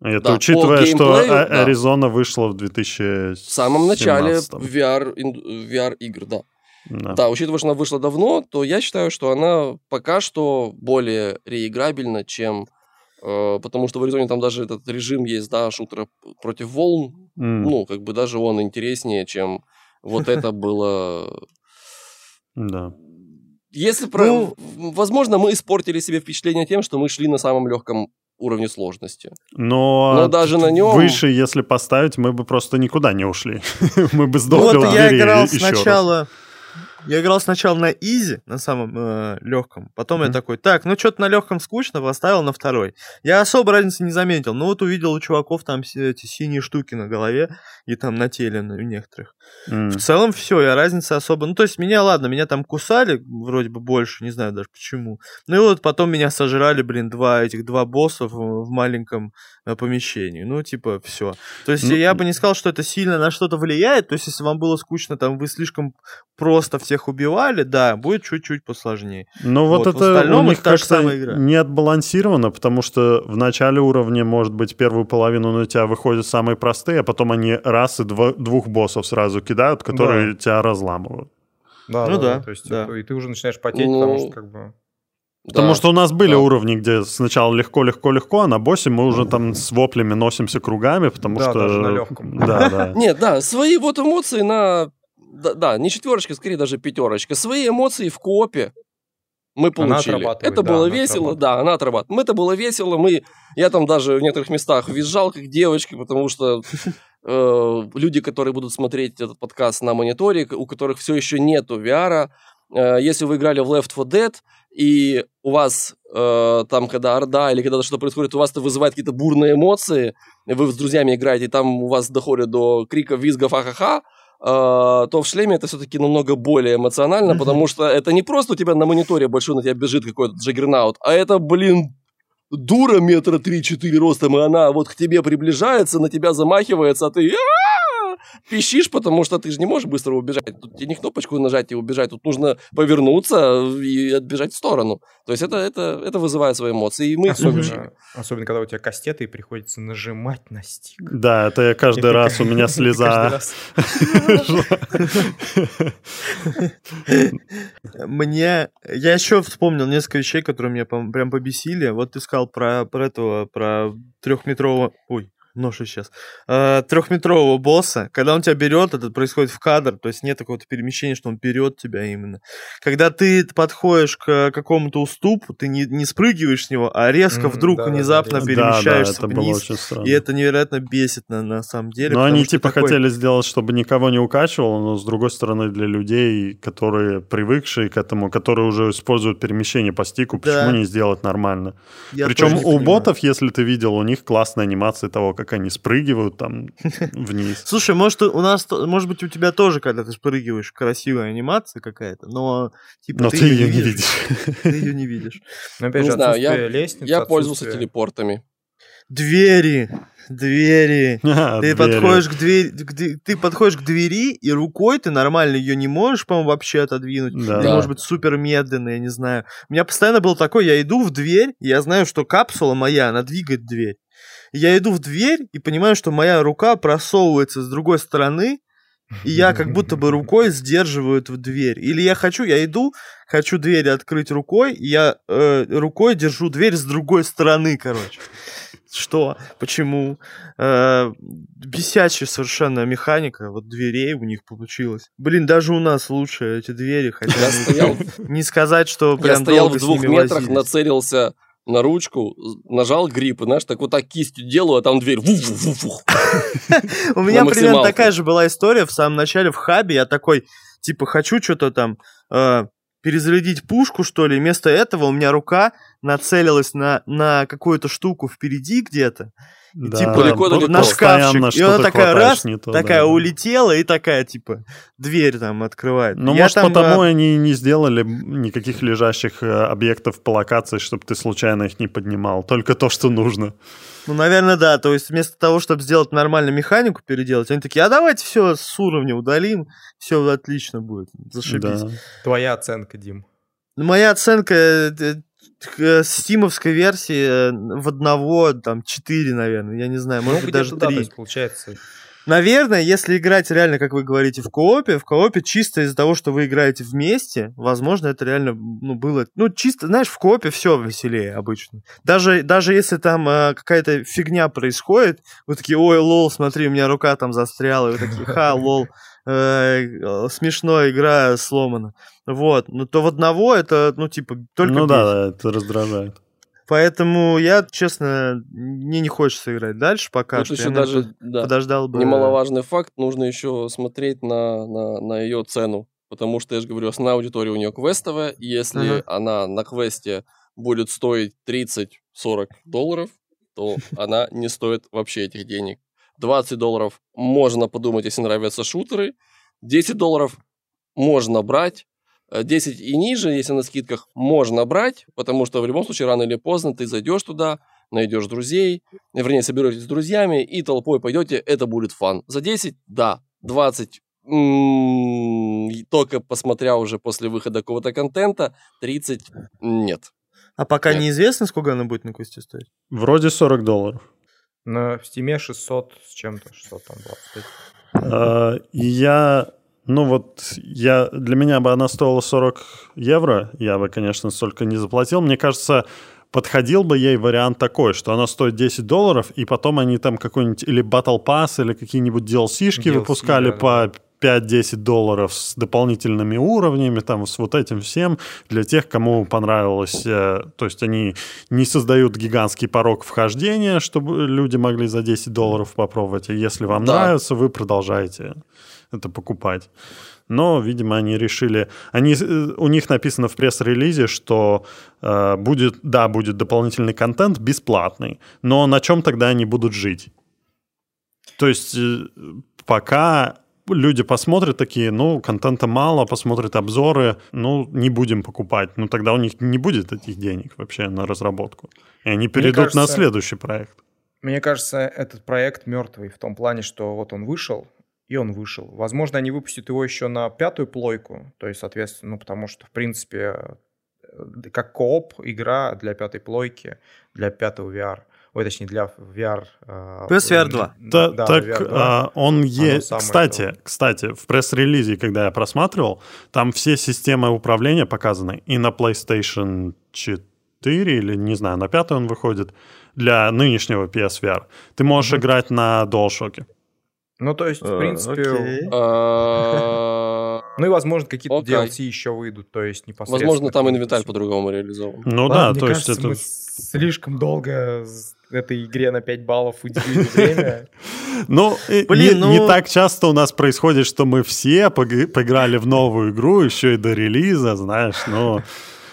Это да, учитывая, что а- да. Аризона вышла в 2000 В самом начале VR, VR игр, да. да. Да, учитывая, что она вышла давно, то я считаю, что она пока что более реиграбельна, чем... Э, потому что в Аризоне там даже этот режим есть, да, шутера против волн. Mm. Ну, как бы даже он интереснее, чем вот это было да. Если про... Ну, возможно, мы испортили себе впечатление тем, что мы шли на самом легком уровне сложности. Но, Но даже на нем... Выше, если поставить, мы бы просто никуда не ушли. мы бы сдохли ну, вот я играл сначала... Раз. Я играл сначала на изи, на самом э, легком. Потом mm-hmm. я такой, так, ну что-то на легком скучно, поставил на второй. Я особо разницы не заметил. Ну вот увидел у чуваков там эти синие штуки на голове и там на теле у некоторых. Mm. В целом все, я разницы особо... Ну то есть меня, ладно, меня там кусали вроде бы больше, не знаю даже почему. Ну и вот потом меня сожрали, блин, два этих два босса в, в маленьком э, помещении. Ну типа все. То есть mm. я бы не сказал, что это сильно на что-то влияет. То есть если вам было скучно, там вы слишком просто всех убивали, да, будет чуть-чуть посложнее. Но вот, вот это у них как-то не отбалансировано, потому что в начале уровня, может быть, первую половину на тебя выходят самые простые, а потом они раз и дво, двух боссов сразу кидают, которые да. тебя разламывают. Да, ну да, да, то есть да. и ты уже начинаешь потеть, ну... потому что как бы... Потому да, что у нас были да. уровни, где сначала легко, легко, легко, а на боссе мы уже там с воплями носимся кругами, потому да, что... Даже на легком. Да, да. Нет, да, свои вот эмоции на да, да, не четверочка, скорее даже пятерочка. Свои эмоции в копе мы получили. Это да, было весело, да, она отрабатывает. Это было весело, мы, я там даже в некоторых местах визжал как девочка, потому что э, люди, которые будут смотреть этот подкаст на мониторе, у которых все еще нету VR, э, если вы играли в Left 4 Dead, и у вас э, там, когда орда или когда что-то происходит, у вас это вызывает какие-то бурные эмоции, вы с друзьями играете, и там у вас доходит до крика, визга, ха-ха-ха, а, то в шлеме это все-таки намного более эмоционально, потому что это не просто у тебя на мониторе большой на тебя бежит какой-то джаггернаут, а это, блин, дура метра три-четыре ростом, и она вот к тебе приближается, на тебя замахивается, а ты пищишь, потому что ты же не можешь быстро убежать. Тут тебе не кнопочку нажать и убежать, тут нужно повернуться и отбежать в сторону. То есть это, это, это вызывает свои эмоции. И мы особенно, особенно, когда у тебя кастеты, и приходится нажимать на стик. Да, это я каждый раз, у меня слеза. Мне... Я еще вспомнил несколько вещей, которые меня прям побесили. Вот ты сказал про, про этого, про трехметрового... Ой, ношу сейчас, э, трехметрового босса, когда он тебя берет, это происходит в кадр, то есть нет такого перемещения, что он берет тебя именно. Когда ты подходишь к какому-то уступу, ты не, не спрыгиваешь с него, а резко mm, вдруг да, внезапно да, перемещаешься да, да, это вниз. И это невероятно бесит на, на самом деле. Но они типа такой... хотели сделать, чтобы никого не укачивало, но с другой стороны для людей, которые привыкшие к этому, которые уже используют перемещение по стику, почему да. не сделать нормально? Я Причем у понимаю. ботов, если ты видел, у них классная анимация того, как как они спрыгивают там вниз. Слушай, может, у нас, может быть, у тебя тоже, когда ты спрыгиваешь, красивая анимация какая-то, но типа Но ты, ты ее не видишь. Ты ее не видишь. Но опять Не же, знаю, я- отсутствие лестницы, Я пользовался телепортами. Двери, двери. А, Ты двери. подходишь к двери, к ты подходишь к двери, и рукой ты нормально ее не можешь, по-моему, вообще отодвинуть. Да. Или, Да. может быть, супер медленно, я не знаю. У меня постоянно был такой, я иду в дверь, и я знаю, что капсула моя, она двигает дверь. Я иду в дверь и понимаю, что моя рука просовывается с другой стороны, и я как будто бы рукой сдерживаю эту дверь. Или я хочу, я иду, хочу дверь открыть рукой, и я э, рукой держу дверь с другой стороны, короче. Что? Почему? Э, бесячая совершенно механика вот дверей у них получилась. Блин, даже у нас лучше эти двери, хотя Я стоял, не сказать, что я прям стоял долго в двух метрах, нацелился на ручку, нажал грипп, и знаешь, так вот так кистью делаю, а там дверь. У меня примерно такая же была история в самом начале в хабе. Я такой, типа, хочу что-то там э, перезарядить пушку, что ли. Вместо этого у меня рука нацелилась на, на какую-то штуку впереди где-то. Да, типа, далеко-далеко. на постоянно шкафчик. И она такая раз, не то, такая да. улетела и такая, типа, дверь там открывает. Ну, может, там, потому э, они не сделали никаких лежащих э, объектов по локации, чтобы ты случайно их не поднимал. Только то, что нужно. Ну, наверное, да. То есть вместо того, чтобы сделать нормальную механику, переделать, они такие, а давайте все с уровня удалим, все отлично будет. Зашибись. Да. Твоя оценка, Дим. Ну, Моя оценка э, стимовской версии э, в одного, там, 4, наверное, я не знаю, может ну, быть, даже где-то да, то 3. есть получается... Наверное, если играть реально, как вы говорите, в коопе, в коопе чисто из-за того, что вы играете вместе, возможно, это реально ну, было... Ну, чисто, знаешь, в коопе все веселее обычно. Даже, даже если там э, какая-то фигня происходит, вы такие, ой, lol, смотри, у меня рука там застряла, и вы такие, ха, lol, э, смешно, игра сломана. Вот, ну то в одного это, ну, типа, только ну да, да, это раздражает. Поэтому я, честно, мне не хочется играть дальше пока Тут что. еще Я, наверное, даже, да, подождал бы. немаловажный факт, нужно еще смотреть на, на, на ее цену. Потому что, я же говорю, основная аудитория у нее квестовая, и если Ага. она на квесте будет стоить 30-40 долларов, то она не стоит вообще этих денег. 20 долларов можно подумать, если нравятся шутеры. 10 долларов можно брать. Э, 10 и ниже, если на скидках, можно брать, потому что в любом случае рано или поздно ты зайдешь туда, найдешь друзей, вернее, соберетесь с друзьями и толпой пойдете, это будет фан. За 10, да, 20, м, и только посмотря уже после выхода какого-то контента, 30, нет. А пока Нет. неизвестно, сколько она будет на квесте стоить. Вроде 40 долларов. На Стиме 600 с чем-то, 600 там 25. А, я, ну вот, я, для меня бы она стоила 40 евро, я бы, конечно, столько не заплатил. Мне кажется, подходил бы ей вариант такой, что она стоит 10 долларов, и потом они там какой-нибудь или Battle Pass, или какие-нибудь DLC-шки DLC, выпускали да, по 5-10 долларов с дополнительными уровнями, там, с вот этим всем, для тех, кому понравилось. э, То есть они не создают гигантский порог вхождения, чтобы люди могли за 10 долларов попробовать. И если вам Да. нравится, вы продолжаете это покупать. Но, видимо, они решили... Они, э, у них написано в пресс-релизе, что э, будет, да, будет дополнительный контент бесплатный, но на чем тогда они будут жить? То есть э, пока люди посмотрят такие, ну, контента мало, посмотрят обзоры, ну, не будем покупать. Ну, тогда у них не будет этих денег вообще на разработку. И они перейдут на кажется- следующий проект. Мне кажется, этот проект мертвый в том плане, что вот он вышел, и он вышел. Возможно, они выпустят его еще на пятую плойку, то есть, соответственно, ну, потому что, в принципе, э, как кооп игра для пятой плойки, для пятого VR, ой, точнее, для VR... э, PSVR 2. Та- да, так VR 2. а, он есть. Кстати, то. кстати, в пресс-релизе, когда я просматривал, там все системы управления показаны и на PlayStation 4 или не знаю, на пятый он выходит для нынешнего PSVR. Ты можешь Мгм. играть на DualShock. Ну, то есть, в Э, принципе... А, Ну и, возможно, какие-то. DLC еще выйдут, то есть непосредственно... Возможно, там инвентарь по-другому реализован. Ну Ладно, да, то есть это... мы слишком долго этой игре на 5 баллов уделили время. Ну, Блин, не, ну- не так часто у нас происходит, что мы все поиграли в новую игру, еще и до релиза, знаешь, ну...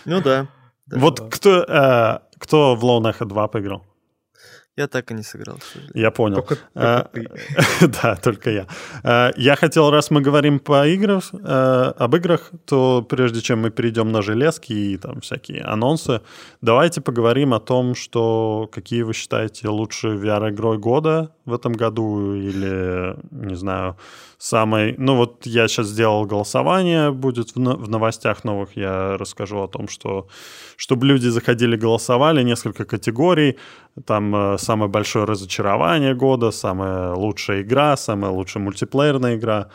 Ну да. Да. вот кто, э, кто в Echo 2 поиграл? Я так и не сыграл. Я понял. Только, А, только ты. Да, только я. А, Я хотел, раз мы говорим по играм, э, об играх, то прежде чем мы перейдем на железки и там всякие анонсы, давайте поговорим о том, что какие вы считаете лучшей VR-игрой года в этом году или, не знаю, самой... Ну вот я сейчас сделал голосование, будет в новостях новых, я расскажу о том, что чтобы люди заходили, голосовали, несколько категорий, там э, самое большое разочарование года, самая лучшая игра, самая лучшая мультиплеерная игра.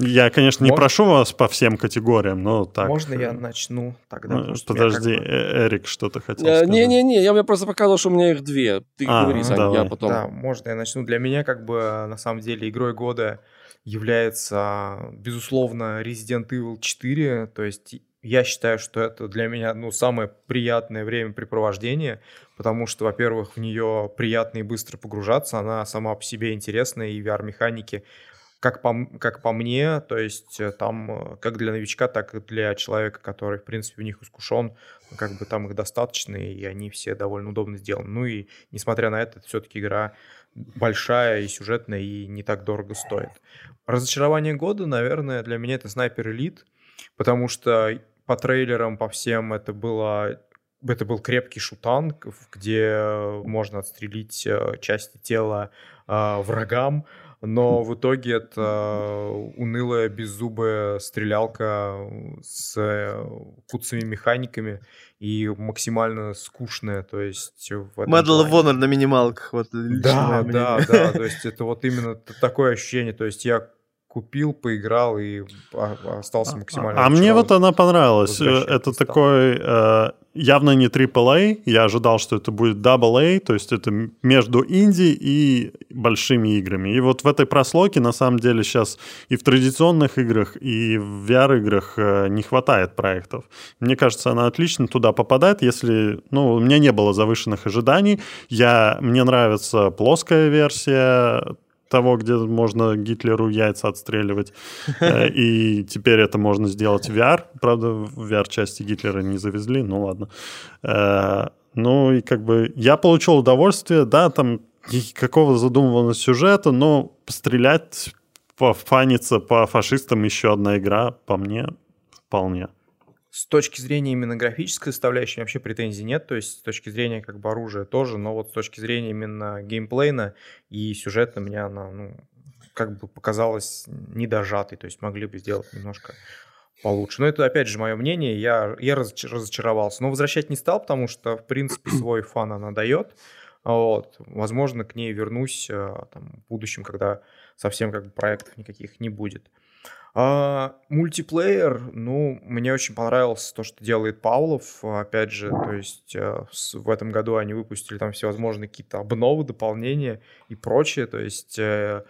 Я, конечно, не Можно- прошу вас по всем категориям, но так. Можно я начну тогда? ну, Подожди, как бы- э, Эрик, что ты хотел Э, сказать? Не-не-не, я мне просто показывал, что у меня их две. Ты А, говори, Саня, давай. я потом. Да, можно я начну. Для меня, как бы, на самом деле, игрой года является, безусловно, Resident Evil 4. То есть я считаю, что это для меня, ну, самое приятное времяпрепровождение, потому что, во-первых, в нее приятно и быстро погружаться, она сама по себе интересная, и VR-механики как по, как по мне, то есть э, там э, как для новичка, так и для человека, который, в принципе, в них искушен, как бы там их достаточно, и они все довольно удобно сделаны. Ну и, несмотря на это, это все-таки игра большая и сюжетная, и не так дорого стоит. Разочарование года, наверное, для меня это Снайпер Элит, потому что по трейлерам, по всем это было это был крепкий шутан, где можно отстрелить э, части тела э, врагам, но в итоге это унылая беззубая стрелялка с э, куцами механиками и максимально скучная, то есть Medal of. Honor на минималках. Вот, Да, да, да, то есть это вот именно такое ощущение, то есть я купил, поиграл и а- остался максимально А мне вот она понравилась. Э, Это стал. такой э, явно не AAA. Я ожидал, что это будет AA, то есть это между инди и большими играми. И вот в этой прослойке на самом деле сейчас и в традиционных играх, и в VR-играх э, не хватает проектов. Мне кажется, она отлично туда попадает, если... Ну, у меня не было завышенных ожиданий. Я, мне нравится плоская версия того, где можно Гитлеру яйца отстреливать. Э, И теперь это можно сделать в VR. Правда, в VR-части Гитлера не завезли, ну ладно. Э, Ну и как бы я получил удовольствие, да, там никакого задуманного сюжета, но пострелять, пофаниться по фашистам еще одна игра, по мне, вполне. С точки зрения именно графической составляющей вообще претензий нет, то есть с точки зрения как бы оружия тоже, но вот с точки зрения именно геймплейна и сюжета мне она, ну, как бы показалась недожатой, то есть могли бы сделать немножко получше. Но это, опять же, мое мнение, я, я разоч- разочаровался. Но возвращать не стал, потому что, в принципе, свой фан она дает. Вот. Возможно, к ней вернусь э, там, в будущем, когда совсем как бы проектов никаких не будет. А, мультиплеер, ну, мне очень понравилось то, что делает Павлов. Опять же, то есть э, в этом году они выпустили там всевозможные какие-то обновы, дополнения и прочее. То есть э,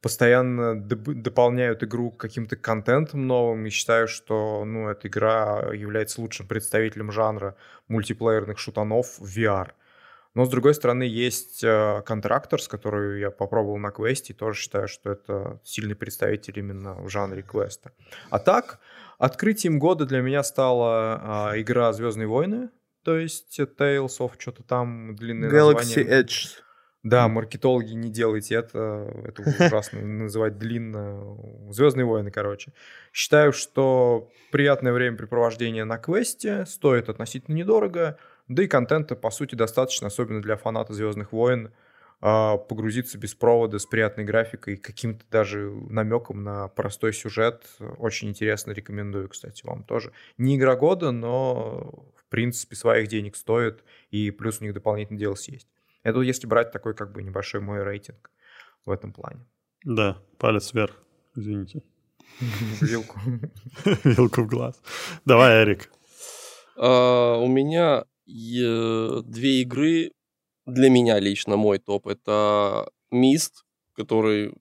постоянно доп- дополняют игру каким-то контентом новым. И считаю, что ну, эта игра является лучшим представителем жанра мультиплеерных шутанов в VR. Но, с другой стороны, есть э, Contractors, которую я попробовал на квесте, и тоже считаю, что это сильный представитель именно в жанре квеста. А так, открытием года для меня стала э, игра «Звездные войны», то есть Tales of что-то там, длинное Galaxy название. Edge. Да, маркетологи, не делайте это, это ужасно называть длинно. Звездные войны, короче. Считаю, что приятное времяпрепровождение на квесте стоит относительно недорого, да и контента, по сути, достаточно, особенно для фаната Звездных войн, а, погрузиться без провода с приятной графикой, каким-то даже намеком на простой сюжет. Очень интересно, рекомендую, кстати, вам тоже. Не игра года, но, в принципе, своих денег стоит, и плюс у них дополнительный DLC есть. Это если брать такой как бы небольшой мой рейтинг в этом плане. Да, палец вверх, извините. Вилку. Вилку в глаз. Давай, Эрик. А, у меня две игры для меня лично мой топ. Это Мист, который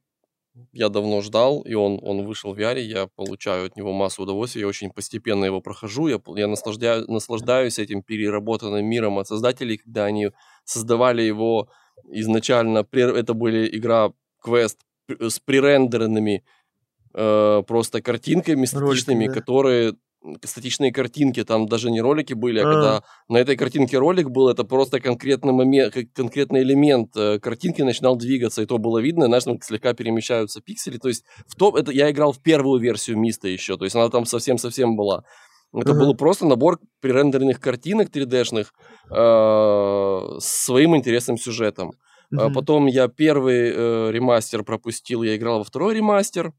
я давно ждал, и он, он вышел в VR, я получаю от него массу удовольствия, я очень постепенно его прохожу, я, я наслаждаю, наслаждаюсь этим переработанным миром от создателей, когда они создавали его изначально, это были игра, квест с пререндеренными э, просто картинками статичными, да. которые статичные картинки, там даже не ролики были, а, А. когда на этой картинке ролик был, это просто конкретный момент, конкретный элемент э, картинки начинал двигаться, и то было видно, знаешь, там слегка перемещаются пиксели, то есть в топ, это я играл в первую версию Миста еще, то есть она там совсем-совсем была. Это Ага. был просто набор пререндеренных картинок 3D-шных э, с своим интересным сюжетом. Мгм. Потом я первый э, ремастер пропустил, я играл во второй ремастер.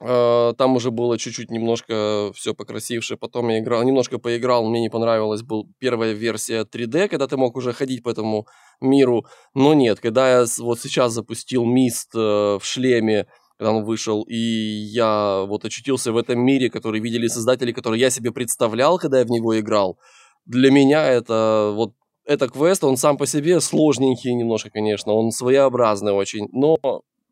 Э, Там уже было чуть-чуть немножко все покрасивше. Потом я играл, немножко поиграл, мне не понравилось. Был первая версия 3D, когда ты мог уже ходить по этому миру. Но нет, когда я вот сейчас запустил Мист э, в шлеме, когда он вышел, и я вот очутился в этом мире, который видели создатели, который я себе представлял, когда я в него играл. Для меня это вот это квест, он сам по себе сложненький немножко, конечно, он своеобразный очень, но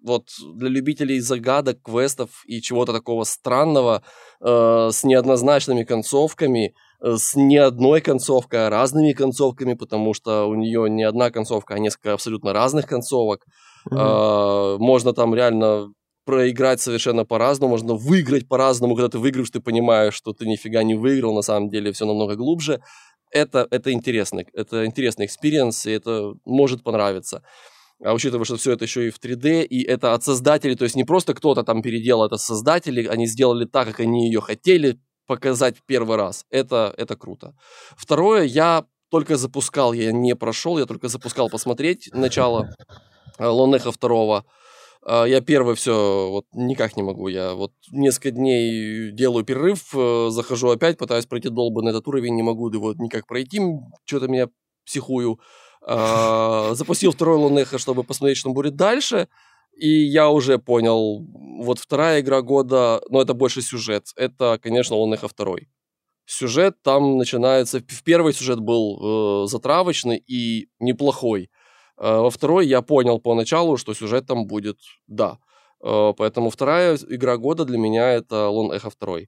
вот для любителей загадок, квестов и чего-то такого странного, э, с неоднозначными концовками, э, с не одной концовкой, а разными концовками, потому что у нее не одна концовка, а несколько абсолютно разных концовок. Мгм. А, можно там реально проиграть совершенно по-разному, можно выиграть по-разному. Когда ты выиграешь, ты понимаешь, что ты нифига не выиграл, на самом деле все намного глубже. Это, это интересно, это интересный experience, и это может понравиться. А учитывая, что все это еще и в 3D, и это от создателей, то есть не просто кто-то там переделал, это создатели, они сделали так, как они ее хотели показать первый раз. Это, это круто. Второе, я только запускал, я не прошел, я только запускал посмотреть начало э, Лонеха второго. А, Я первый все вот никак не могу. Я вот несколько дней делаю перерыв, э, захожу опять, пытаюсь пройти долбанный этот уровень, не могу его никак пройти, что-то меня психую. А, Запустил второй Лунеха, чтобы посмотреть, что будет дальше. И я уже понял, вот вторая игра года, но это больше сюжет. Это, конечно, Лунеха второй. Сюжет там начинается... В первый сюжет был э, затравочный и неплохой. Э, Во второй я понял поначалу, что сюжет там будет, да. Э, Поэтому вторая игра года для меня это Лон Эхо 2.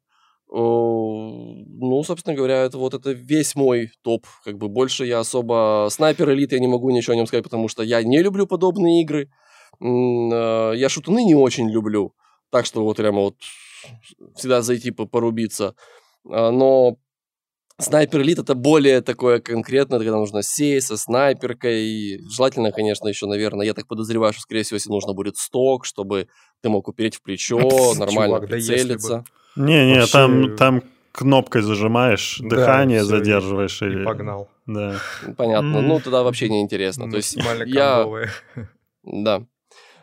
Ну, собственно говоря, это вот это весь мой топ. Как бы больше я особо... Снайпер Элит я не могу ничего о нем сказать, потому что я не люблю подобные игры. Э, Я шутуны не очень люблю. Так что вот прямо вот всегда зайти по- порубиться. А, Но Снайпер Элит это более такое конкретное, когда нужно сесть со снайперкой. Желательно, конечно, еще, наверное, я так подозреваю, что, скорее всего, если нужно будет сток, чтобы ты мог упереть в плечо, нормально Чувак, да прицелиться. Не-не, Вообще- там, там кнопкой зажимаешь, Да, дыхание всё, задерживаешь. И или- погнал. Да. Понятно. М. Ну, тогда вообще не интересно. То есть я... Да.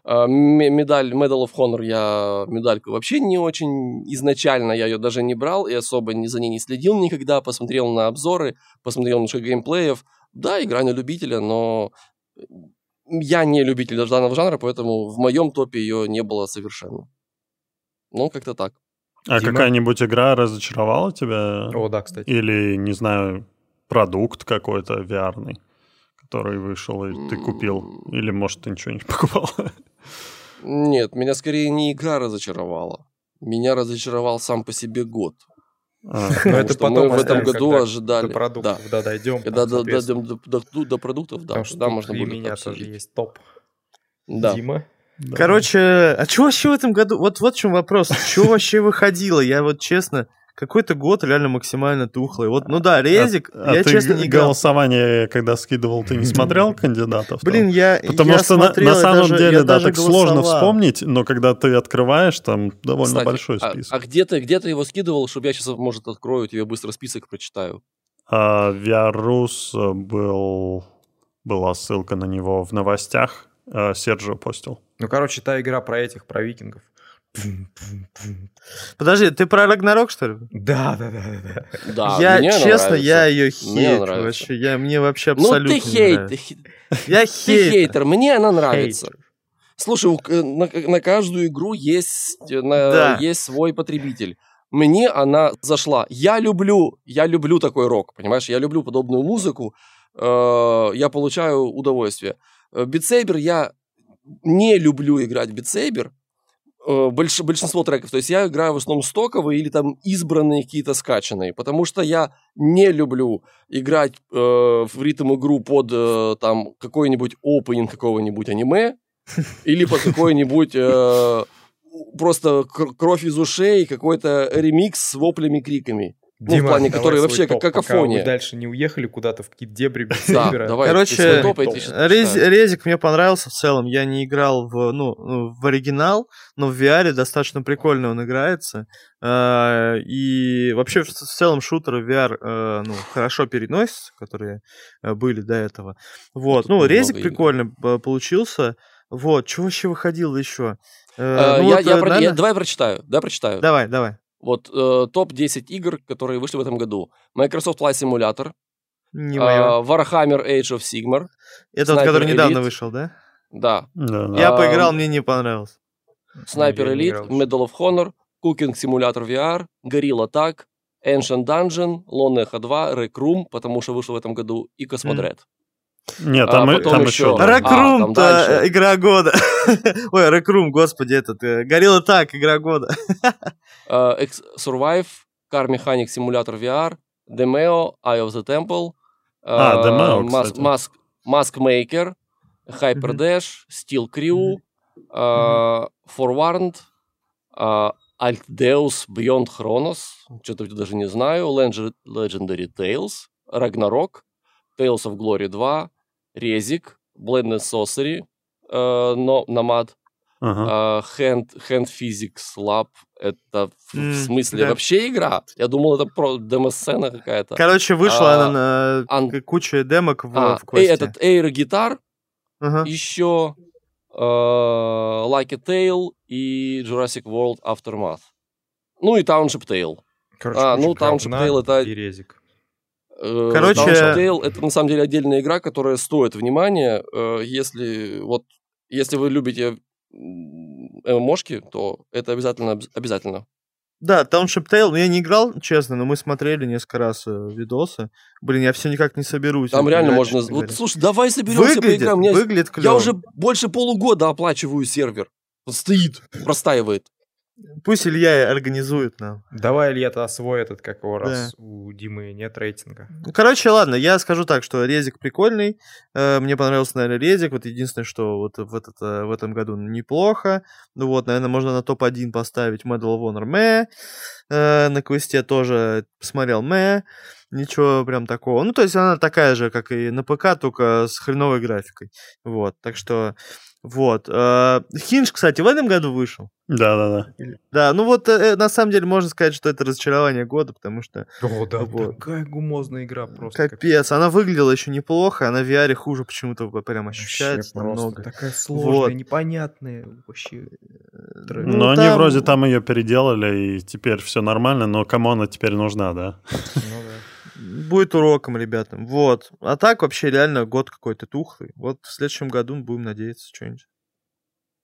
А, ме- Медаль Medal of Honor я медальку вообще не очень изначально я ее даже не брал и особо ни за ней не следил никогда, посмотрел на обзоры, посмотрел немножко геймплеев. Да, игра на любителя, но я не любитель данного жанра, поэтому в моем топе ее не было совершенно. Ну, как-то так. А Дима? какая-нибудь игра разочаровала тебя? О, да, кстати. Или, не знаю, продукт какой-то VR, который вышел, и ты купил? Или, может, ты ничего не покупал? Нет, меня скорее не игра разочаровала. Меня разочаровал сам по себе год. А, Но это мы потом в этом году когда ожидали. До продуктов, да, дойдем. Когда там, дойдем до, до- до продуктов, да, Потому что да, тут можно и будет меня тоже обсудить. есть топ. Да. Дима. Да. Короче, а что вообще в этом году? Вот вот в чем вопрос. Что вообще выходило? Я вот честно, какой-то год реально максимально тухлый. Вот, ну да, резик, А я ты честно г- не играл. голосование, когда скидывал, ты не смотрел кандидатов? Блин, я Потому я что на- смотрел, на, я самом даже- деле, да, даже так сложно голосовал. вспомнить, но когда ты открываешь, там довольно Кстати, большой а- список. А, где ты где ты его скидывал, чтобы я сейчас, может, открою, тебе быстро список прочитаю. А, VR-Rus э, был... Была ссылка на него в новостях. Э, Серджио постил. Ну, короче, та игра про этих, про викингов. Подожди, ты про Рагнарок, что ли? Да, да, да, да, да. Я, мне честно, нравится. я ее Мне хейт. нравится. Вообще, я, мне вообще Ну абсолютно ты хейт, нравится. ты, хи- Я ты хейт. хейтер, мне она нравится. Хейтер. Слушай, к- на, на каждую игру есть, э, на- Да. есть свой потребитель. Мне она зашла. Я люблю, я люблю такой рок, понимаешь? Я люблю подобную музыку. э, я получаю удовольствие. Э, Битсейбер я не люблю играть в битсейбер. Э, больш- большинство треков. То есть я играю в основном стоковые или там избранные какие-то скачанные. Потому что я не люблю играть э, в ритм игру под э, там какой-нибудь опенинг какого-нибудь аниме или под какой-нибудь э, просто кр- кровь из ушей, какой-то ремикс с воплями, криками. Ну, в Дима, плане, давай который вообще как пока какофония. вы дальше не уехали куда-то в какие-то дебри без Да, давай. Короче, топ, Рез-. Резик мне понравился в целом. Я не играл в, ну, в оригинал, но в VR достаточно прикольно он играется. А, И вообще в в целом шутеры в VR э, ну, хорошо переносятся, которые э, были до этого. Вот. Тут Ну, резик игр. прикольно э, получился. Вот. Чего вообще выходило еще? Э, ну я- вот, я про- я- Давай прочитаю, давай прочитаю. Давай, давай. Вот э, топ-10 игр, которые вышли в этом году. Microsoft Flight Simulator, Не э. Warhammer Age of Sigmar, Это вот, Sniper который недавно Elite. вышел, да? да, Да, да. Я А, поиграл, мне не понравилось. Sniper Я Elite. Medal of Honor, Cooking Simulator VR, Gorilla Tag, Ancient Dungeon, Lone Echo 2, Rec Room, потому что вышел в этом году, и Cosmodred. Нет, А там, и- потом там еще- Рекрум, дальше. игра года. Ой, Рекрум, господи, этот. э, Горилла так, игра года. Э, Ex- Survive, Car Mechanic Simulator VR, Demeo, Eye of the Temple, э, А, Demeo, Mas- кстати. Mask, Mask Maker, Hyper Dash, Steel Crew, э, Forewarned, э, Altdeus Beyond Chronos, что-то даже не знаю, Leg- Legendary Tales, Ragnarok, Tales of Glory 2, Резик, Blended Sorcery, э, но Nomad, Ага. а, Hand, Hand Physics Lab это в, в М, смысле да. вообще игра? Я думал, это про демо-сцена какая-то. Короче, вышла А, она на ан- куча демок в, А, в э, квесте. этот Air Guitar, Ага. еще э, Like a Tale и Jurassic World Aftermath. Ну и Township Tale. Короче, А, ну, Township Tale это- и резик. Э, Короче- Tale это на самом деле отдельная игра, которая стоит внимания. Э, Если вот если вы любите ММОшки, то это обязательно обязательно. Да, Township Tale, ну я не играл, честно, но мы смотрели несколько раз э, видосы. Блин, я все никак не соберусь. Там реально играть, можно... Вот, слушай, давай соберемся, Выглядит, поиграем. Меня- выглядит Я клево. уже больше полугода оплачиваю сервер. Он стоит, простаивает. Пусть Илья организует нам. Давай, Илья, тогда свой этот, как его, Да. раз у Димы нет рейтинга. Ну, короче, ладно, я скажу так, что резик прикольный. э, мне понравился, наверное, резик. Вот единственное, что вот в, этот, э, в этом году неплохо. Ну вот, наверное, можно на топ-1 поставить Medal of Honor Мэ. Э, на квесте тоже посмотрел Мэ. Ничего прям такого. Ну, то есть она такая же, как и на ПК, только с хреновой графикой. Вот, так что... Вот. Э, Хинж, кстати, в этом году вышел. Да-да-да. Да, ну вот э, на самом деле можно сказать, что это разочарование года, потому что О, да, Вот. такая гумозная игра просто. Капец, она выглядела еще неплохо, а на VR хуже почему-то прям Вообще ощущается просто намного. такая сложная, Вот. непонятная вообще. Ну, Но они там- вроде там ее переделали, и теперь все нормально, но кому она теперь нужна, да? Ну да. Будет уроком ребятам. Вот. А так вообще реально год какой-то тухлый. Вот в следующем году будем надеяться что-нибудь.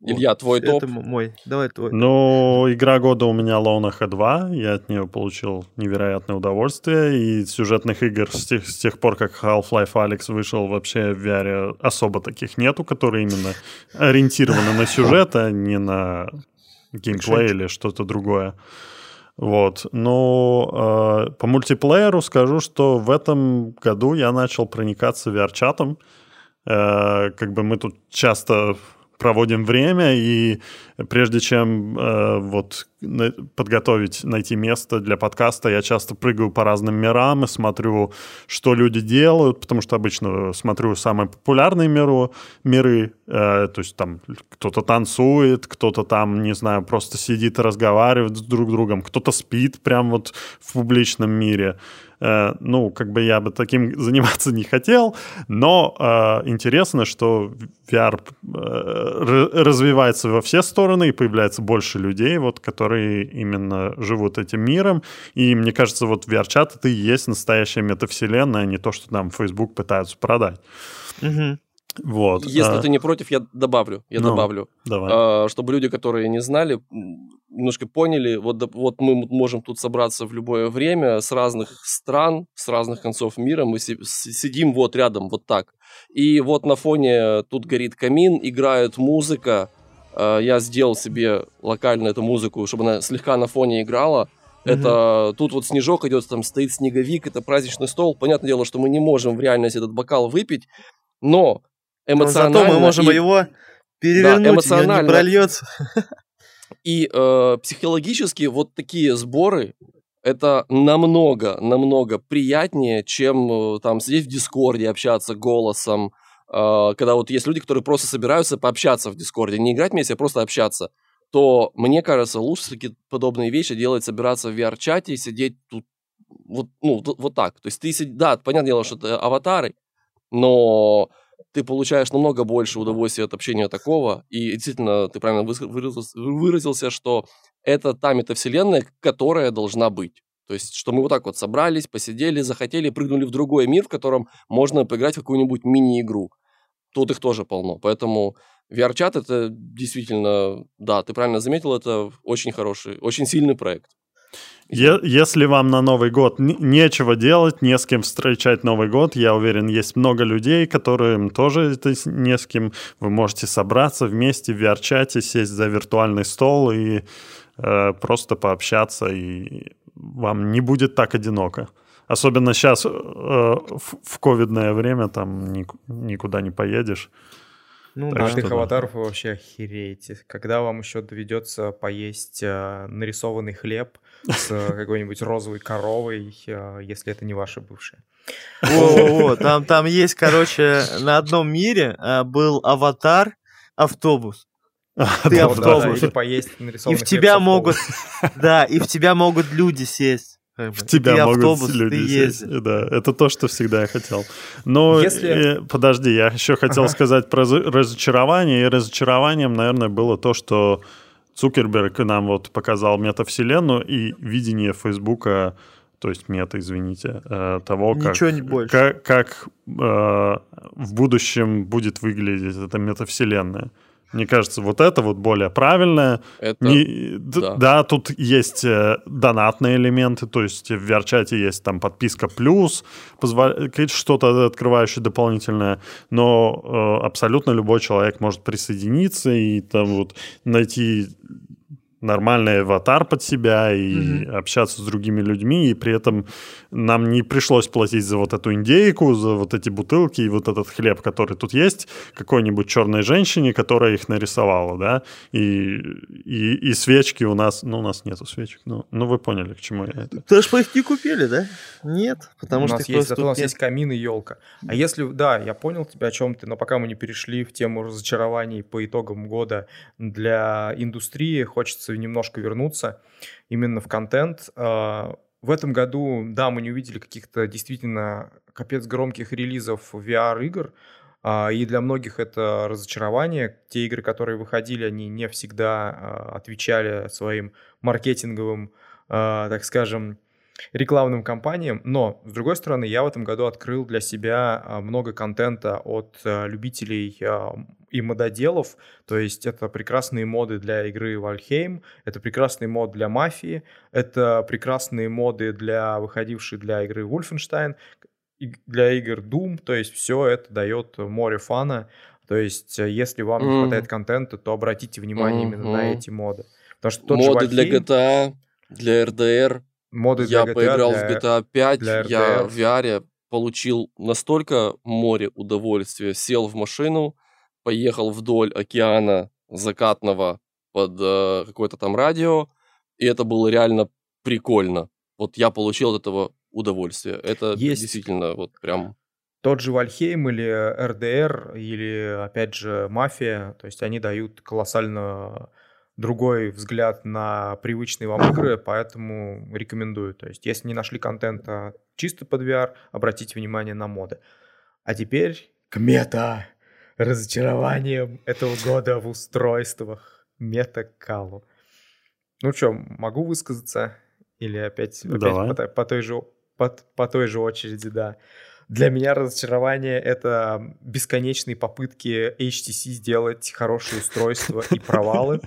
Илья, твой Это топ. м- мой. Давай твой. Ну, игра года у меня Lone Echo 2. Я от нее получил невероятное удовольствие. И сюжетных игр с тех, с тех пор, как Half-Life Alex вышел, вообще в VR особо таких нету, которые именно ориентированы на сюжет, а не на геймплей или что-то другое. Вот. Но э, по мультиплееру скажу, что в этом году я начал проникаться VR-чатом. Э, как бы мы тут часто проводим время, и прежде чем э, вот подготовить, найти место для подкаста, я часто прыгаю по разным мирам и смотрю, что люди делают, потому что обычно смотрю самые популярные миру, миры, э, то есть там кто-то танцует, кто-то там, не знаю, просто сидит и разговаривает с друг другом, кто-то спит прям вот в публичном мире. Э, ну, как бы я бы таким заниматься не хотел, но э, интересно, что VR э, развивается во все стороны, и появляется больше людей, вот, которые именно живут этим миром. И мне кажется, вот VR-чат это и есть настоящая метавселенная, а не то, что там Facebook пытаются продать. Мгм. Вот. Если а, ты не против, я добавлю. Я Ну, добавлю. Давай. А, чтобы люди, которые не знали, немножко поняли, вот, вот мы можем тут собраться в любое время с разных стран, с разных концов мира, мы си- сидим вот рядом, вот так. И вот на фоне тут горит камин, играет музыка. А, Я сделал себе локально эту музыку, чтобы она слегка на фоне играла. Мгм. Это тут вот снежок идет, там стоит снеговик, это праздничный стол. Понятное дело, что мы не можем в реальности этот бокал выпить, но Но эмоционально... зато мы можем и- его перевернуть, и он не эмоционально. прольется. И э, психологически вот такие сборы это намного, намного приятнее, чем э, там сидеть в Дискорде, общаться голосом. Э, когда вот есть люди, которые просто собираются пообщаться в Дискорде, не играть вместе, а просто общаться то мне кажется, лучше такие подобные вещи делать, собираться в VR-чате и сидеть тут вот, ну, вот так. То есть ты, да, понятное дело, что это аватары, но ты получаешь намного больше удовольствия от общения такого. И действительно, ты правильно выразился, что это та метавселенная, которая должна быть. То есть, что мы вот так вот собрались, посидели, захотели, прыгнули в другой мир, в котором можно поиграть в какую-нибудь мини-игру. Тут их тоже полно. Поэтому VR-чат это действительно, да, ты правильно заметил, это очень хороший, очень сильный проект. Если вам на Новый год нечего делать, не с кем встречать Новый год, я уверен, есть много людей, которым тоже это не с кем. Вы можете собраться вместе в VR-чате, сесть за виртуальный стол и э, просто пообщаться, и вам не будет так одиноко. Особенно сейчас э, в, в ковидное время там ник, никуда не поедешь. Ну, так да. аватаров вы вообще охереете. Когда вам еще доведется поесть э, нарисованный хлеб с э, какой-нибудь розовой коровой, э, если это не ваша бывшая. Во-во-во, там, там есть, короче, на одном мире э, был аватар, автобус. Ты автобус. поесть И в тебя могут, да, и в тебя могут люди сесть. Как бы. В тебя ты могут автобус, люди сесть. Да, это то, что всегда я хотел. Но Если... э, подожди, я еще хотел ага. сказать про разочарование. И разочарованием, наверное, было то, что Цукерберг нам вот показал метавселенную и видение Фейсбука, то есть мета, извините, э, того, как, Ничего не больше. как, как э, в будущем будет выглядеть эта метавселенная. Мне кажется, вот это вот более правильное. Это, Не, да. да, тут есть э, донатные элементы, то есть в VR-чате есть там подписка плюс, позволя... что-то открывающее дополнительное, но э, абсолютно любой человек может присоединиться и там вот найти нормальный аватар под себя и mm-hmm. общаться с другими людьми, и при этом нам не пришлось платить за вот эту индейку, за вот эти бутылки и вот этот хлеб, который тут есть, какой-нибудь черной женщине, которая их нарисовала, да, и, и, и свечки у нас, ну, у нас нету свечек, ну, ну вы поняли, к чему я это. Ты ж по их не купили, да? Нет, потому у что... Нас есть, зато у нас есть камин и елка. А если, да, я понял тебя о чем ты, но пока мы не перешли в тему разочарований по итогам года для индустрии, хочется немножко вернуться именно в контент. А, в этом году, да, мы не увидели каких-то действительно капец громких релизов VR-игр, а, и для многих это разочарование. Те игры, которые выходили, они не всегда а, отвечали своим маркетинговым, так скажем, рекламным кампаниям. Но, с другой стороны, я в этом году открыл для себя много контента от любителей и мододелов, то есть это прекрасные моды для игры Valheim, это прекрасный мод для Мафии, это прекрасные моды для выходившей для игры Wolfenstein, для игр Doom, то есть все это дает море фана, то есть э, если вам mm. не хватает контента, то обратите внимание mm-hmm. именно на эти моды. Потому что тот моды Valheim, для GTA, для RDR, моды для я GTA, поиграл для, в GTA 5, я в VR получил настолько море удовольствия, сел в машину, поехал вдоль океана закатного под э, какое-то там радио, и это было реально прикольно. Вот я получил от этого удовольствие. Это Есть действительно вот прям... Тот же Вальхейм или РДР, или, опять же, Мафия, то есть они дают колоссально другой взгляд на привычные вам игры, поэтому рекомендую. То есть, если не нашли контента чисто под VR, обратите внимание на моды. А теперь к мета разочарованием этого года в устройствах метакалу. Ну что, могу высказаться? Или опять, опять по, по, той же, по, по той же очереди, да. Для меня разочарование — это бесконечные попытки HTC сделать хорошее устройство и провалы.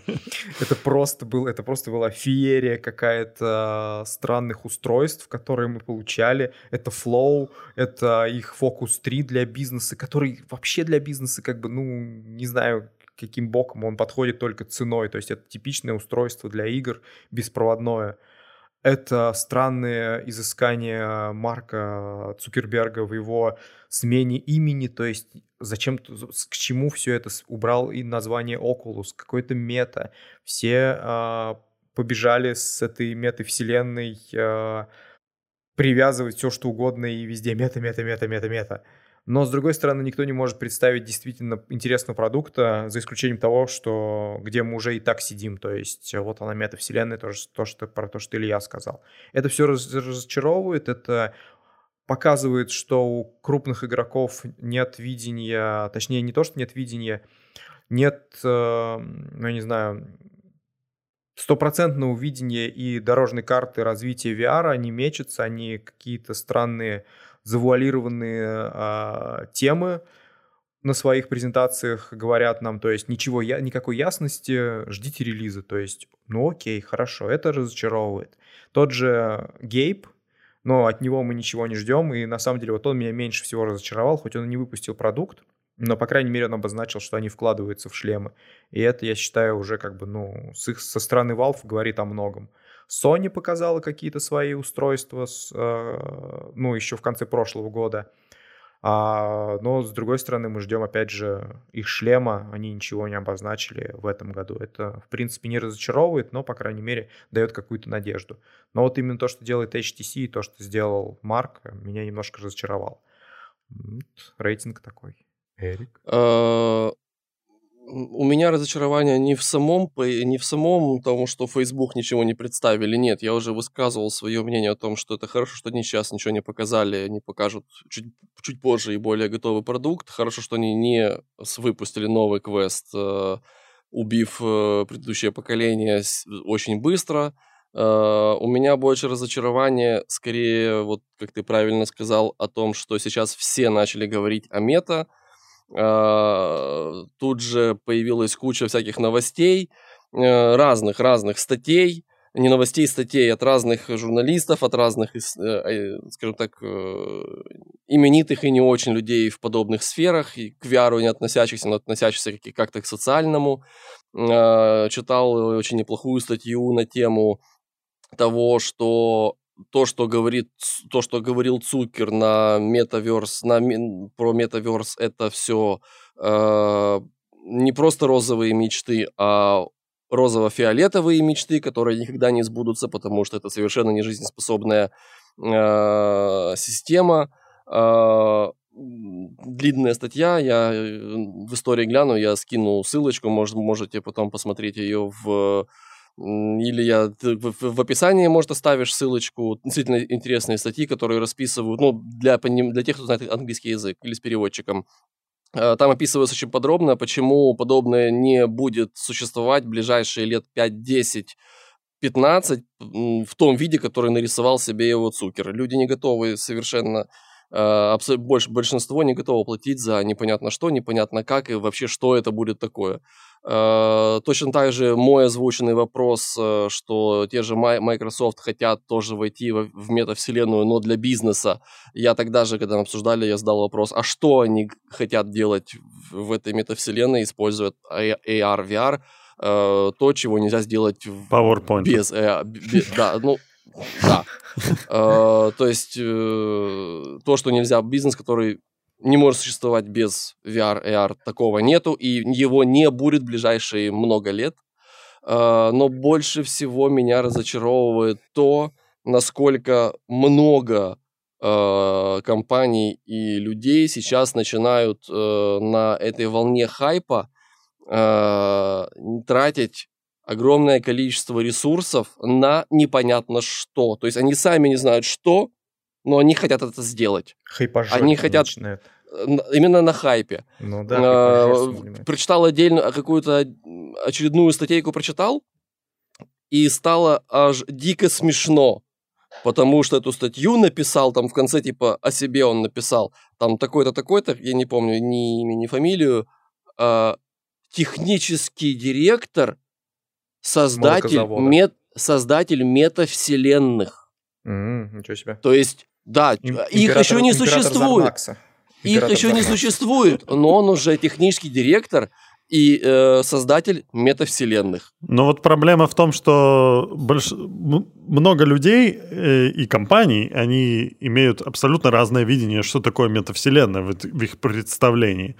Это просто, был, это просто была феерия какая-то странных устройств, которые мы получали. Это Flow, это их Focus 3 для бизнеса, который вообще для бизнеса как бы, ну, не знаю, каким боком он подходит только ценой. То есть это типичное устройство для игр, беспроводное. Это странное изыскание Марка Цукерберга в его смене имени, то есть зачем, к чему все это убрал и название Oculus, какой-то мета. Все э, побежали с этой метавселенной э, привязывать все, что угодно и везде мета, мета, мета, мета, мета. Но, с другой стороны, никто не может представить действительно интересного продукта, за исключением того, что где мы уже и так сидим. То есть вот она метавселенная, то, то, что, про то, что Илья сказал. Это все разочаровывает, это показывает, что у крупных игроков нет видения, точнее не то, что нет видения, нет, э, ну, я не знаю, стопроцентного видения и дорожной карты развития VR, они мечутся, они какие-то странные завуалированные а, темы на своих презентациях говорят нам, то есть ничего, я, никакой ясности, ждите релиза, то есть, ну окей, хорошо, это разочаровывает. Тот же Гейб, но от него мы ничего не ждем, и на самом деле вот он меня меньше всего разочаровал, хоть он и не выпустил продукт, но, по крайней мере, он обозначил, что они вкладываются в шлемы. И это, я считаю, уже как бы, ну, с их, со стороны Valve говорит о многом. Sony показала какие-то свои устройства, с, э, ну, еще в конце прошлого года. А, но, с другой стороны, мы ждем, опять же, их шлема. Они ничего не обозначили в этом году. Это, в принципе, не разочаровывает, но, по крайней мере, дает какую-то надежду. Но вот именно то, что делает HTC и то, что сделал Марк, меня немножко разочаровал. Рейтинг такой. Эрик? Э, у меня разочарование не в самом, не в самом том, что Facebook ничего не представили. Нет, я уже высказывал свое мнение о том, что это хорошо, что они сейчас ничего не показали, они покажут чуть, чуть позже и более готовый продукт. Хорошо, что они не выпустили новый квест, э, убив э, предыдущее поколение очень быстро. Uh, у меня больше разочарование, скорее, вот как ты правильно сказал, о том, что сейчас все начали говорить о мета, тут же появилась куча всяких новостей, разных-разных э, статей, не новостей, статей от разных журналистов, от разных, э, э, скажем так, именитых и не очень людей в подобных сферах, и к VR не относящихся, но относящихся как-то к социальному. А, читал очень неплохую статью на тему того, что то, что говорит, то, что говорил Цукер на метаверс, на, про метаверс, это все э, не просто розовые мечты, а розово-фиолетовые мечты, которые никогда не сбудутся, потому что это совершенно не жизнеспособная э, система. Э, длинная статья, я э, в истории гляну, я скину ссылочку, может, можете потом посмотреть ее в или я в, описании, может, оставишь ссылочку, действительно интересные статьи, которые расписывают, ну, для, для тех, кто знает английский язык или с переводчиком. А, там описывается очень подробно, почему подобное не будет существовать в ближайшие лет 5-10 15 в том виде, который нарисовал себе его Цукер. Люди не готовы совершенно а, больше, большинство не готово платить за непонятно что, непонятно как и вообще что это будет такое. А, точно так же мой озвученный вопрос, э, что те же Microsoft хотят тоже войти в, метавселенную, но для бизнеса. Я тогда же, когда мы обсуждали, я задал вопрос, а что они хотят делать в этой метавселенной, используя AR, VR, э, то, чего нельзя сделать PowerPoint. без... Без да, ну, да. Э, то есть э, то, что нельзя, бизнес, который не может существовать без VR, AR, такого нету, и его не будет в ближайшие много лет. Э, но больше всего меня разочаровывает то, насколько много компаний и людей сейчас начинают на этой волне хайпа тратить огромное количество ресурсов на непонятно что. То есть они сами не знают что, но они хотят это сделать. Они хотят начинает. именно на хайпе. Ну да. А, прочитал отдельно какую-то очередную статейку прочитал и стало аж дико смешно. Потому что эту статью написал, там в конце типа о себе он написал, там такой-то, такой-то, я не помню ни имя, ни фамилию, э, технический директор создатель, мет, создатель метавселенных. Mm, ничего себе. То есть, да, Им, их еще не существует. Их еще не существует, но он уже технический директор, и э, создатель метавселенных. Но вот проблема в том, что больш... много людей э, и компаний, они имеют абсолютно разное видение, что такое метавселенная в, в их представлении.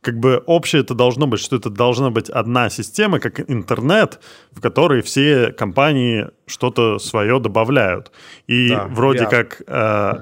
Как бы общее это должно быть, что это должна быть одна система, как интернет, в которой все компании что-то свое добавляют. И Да, вроде VR. как э,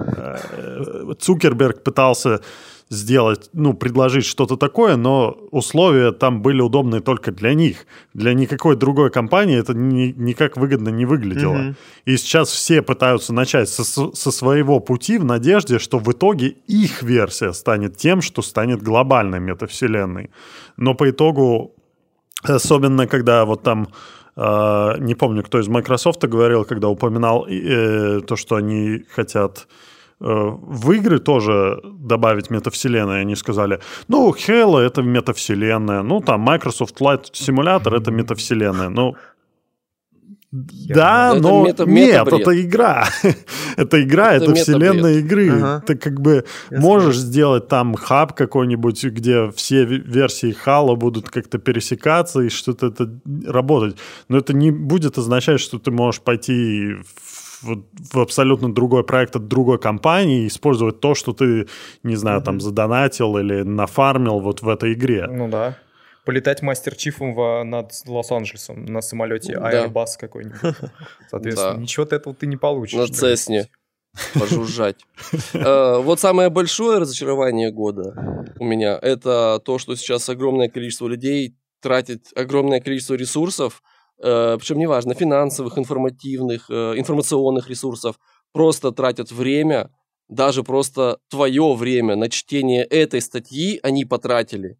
э, Цукерберг пытался сделать, ну, предложить что-то такое, но условия там были удобные только для них. Для никакой другой компании это ни- никак выгодно не выглядело. Мгм. И сейчас все пытаются начать со, со своего пути в надежде, что в итоге их версия станет тем, что станет глобальной метавселенной. Но по итогу, особенно когда вот там э, не помню, кто из Microsoft говорил, когда упоминал э, то, что они хотят в игры тоже добавить метавселенную. Они сказали, ну, Halo — это метавселенная, ну, там Microsoft Flight Simulator — это метавселенная. Ну, да, Это но мета- нет, это игра. это игра, Это это, вселенная игры. Ага. Ты как бы Я можешь сделать там хаб какой-нибудь, где все версии Хала будут как-то пересекаться и что-то это работать. Но это не будет означать, что ты можешь пойти в, в абсолютно другой проект от другой компании использовать то, что ты, не знаю, там задонатил или нафармил вот в этой игре. Ну да. Полетать мастер-чифом во- над Лос-Анджелесом на самолете Да. Airbus какой-нибудь. Соответственно, Да. ничего от этого ты не получишь. На. Цесне. Пожужжать. Э, Вот самое большое разочарование года у меня это то, что сейчас огромное количество людей тратит огромное количество ресурсов, причем неважно, финансовых, информативных, э, информационных ресурсов, просто тратят время, даже просто твое время на чтение этой статьи они потратили,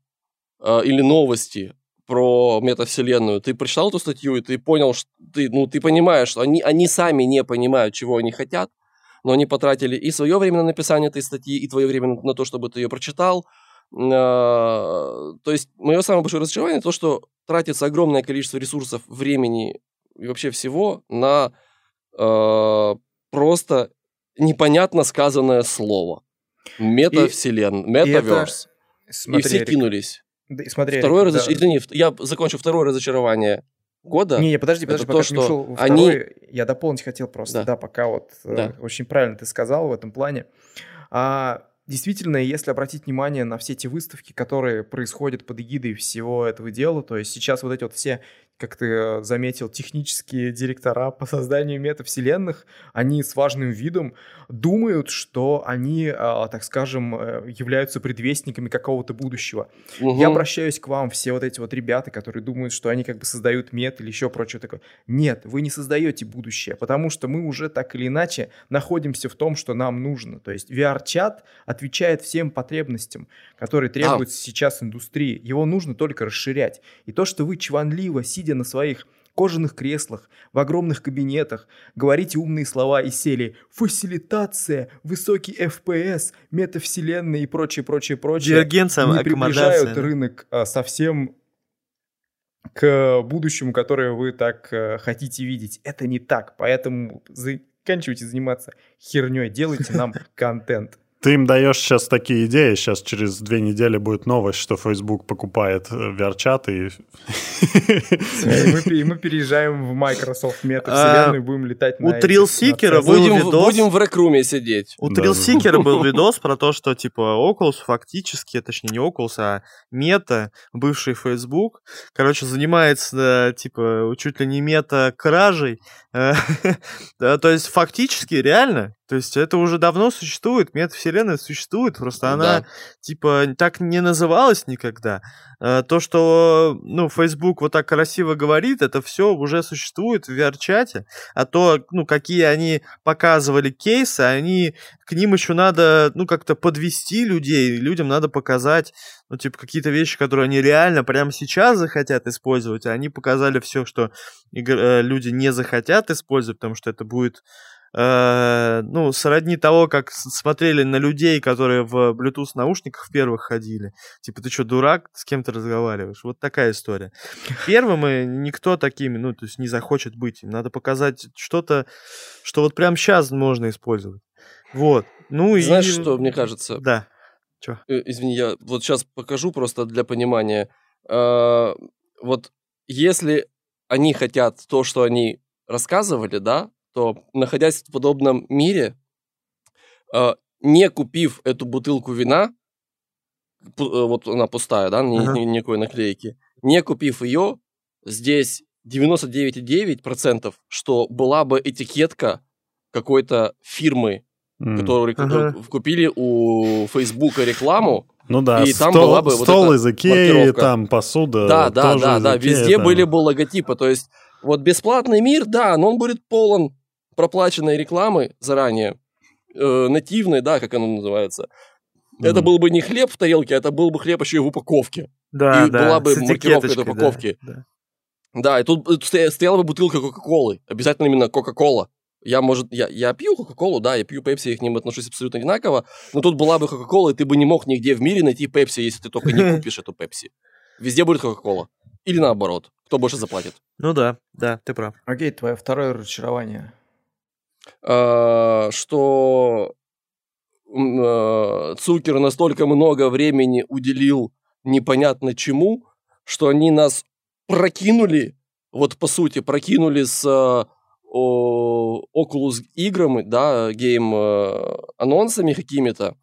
э, или новости про метавселенную. Ты прочитал эту статью, и ты понял, что ты, ну, ты понимаешь, что они, они сами не понимают, чего они хотят, но они потратили и свое время на написание этой статьи, и твое время на то, чтобы ты ее прочитал. А, То есть мое самое большое разочарование то, что тратится огромное количество ресурсов, времени и вообще всего на э, просто непонятно сказанное слово. Метавселенная, метаверс. И, Смотри, все кинулись. да, и смотри, Второе Эрик, да. разоч- Извини, я закончу второе разочарование года. Не, не, подожди, Это подожди, то, пока не что ушел во они- второй, я дополнить хотел просто, Да. да, пока вот э, Да. очень правильно ты сказал в этом плане. А, действительно, если обратить внимание на все эти выставки, которые происходят под эгидой всего этого дела, то есть сейчас вот эти вот все, как ты э, заметил, технические директора по созданию метавселенных, они с важным видом думают, что они, а, так скажем, э, являются предвестниками какого-то будущего. Мгм. Я обращаюсь к вам, все вот эти вот ребята, которые думают, что они как бы создают мет или еще прочее такое. Нет, вы не создаете будущее, потому что мы уже так или иначе находимся в том, что нам нужно. То есть VR-чат отвечает всем потребностям, которые требуются сейчас индустрии. Его нужно только расширять. И то, что вы чванливо, сидя на своих кожаных креслах, в огромных кабинетах, говорите умные слова из серии «фасилитация», «высокий FPS», «метавселенная» и прочее, прочее, прочее Дивергенция, не приближают рынок а, совсем к будущему, которое вы так э, хотите видеть. Это не так, поэтому заканчивайте заниматься херней, делайте нам контент. Ты им даешь сейчас такие идеи, сейчас через две недели будет новость, что Facebook покупает э, VR-чат и... И мы, переезжаем в Microsoft метавселенную и будем летать на у Трилсикера был видос. будем в рекруме сидеть. У. Трилсикера был видос про то, что, типа, Oculus фактически, точнее, не Oculus, а Мета, бывший Facebook, короче, занимается, типа, чуть ли не мета-кражей. Э, То есть, фактически, реально, то есть, это уже давно существует, мета-вселенная существует, просто она, Да. типа, так не называлась никогда. Э, То, что, ну, Facebook вот так красиво говорит, это все уже существует в VR-чате, а то, ну, какие они показывали кейсы, они к ним еще надо, ну, как-то подвести людей, людям надо показать, ну, типа, какие-то вещи, которые они реально прямо сейчас захотят использовать, а они показали все, что э, люди не захотят использовать, потому что это будет э, ну, сродни того, как смотрели на людей, которые в Bluetooth наушниках в первых ходили. Типа, ты что, дурак, с кем ты разговариваешь? Вот такая история. Первым и никто такими, ну, то есть не захочет быть. Им надо показать что-то, что вот прямо сейчас можно использовать. Вот. Ну и... Знаешь, что мне кажется? Да. Э, Извини, я вот сейчас покажу просто для понимания. э, вот если они хотят то, что они рассказывали, да, то находясь в подобном мире, э, не купив эту бутылку вина, э, вот она пустая, да, ни- Ага. ни- никакой наклейки, не купив ее, здесь 99,9%, что была бы этикетка какой-то фирмы, М. которую Ага. э, купили у Фейсбука рекламу, Ну да, и там стол, была бы вот стол эта из Икеи, маркировка. там посуда Да, да, да, да. Икеи, Везде там. были бы логотипы. То есть, вот бесплатный мир, да, но он будет полон проплаченной рекламы заранее. Э, нативной, да, как оно называется. Это Мгм. был бы не хлеб в тарелке, это был бы хлеб еще и в упаковке. Да, И да, была бы с маркировка этой этикеточкой, да, упаковки. да. Да, и тут э, стоя- стояла бы бутылка Кока-Колы. Обязательно именно Кока-Кола. Я, может, я, я пью Кока-Колу, да, я пью Пепси, я к ним отношусь абсолютно одинаково, но тут была бы Кока-Кола, и ты бы не мог нигде в мире найти Пепси, если ты только не купишь эту Пепси. Везде будет Кока-Кола. Или наоборот. Кто больше заплатит. Ну да, да, ты прав. Окей, твое второе разочарование. А, что а, Цукер настолько много времени уделил непонятно чему, что они нас прокинули, вот по сути, прокинули с а, о- Oculus играми, да, гейм анонсами какими-то,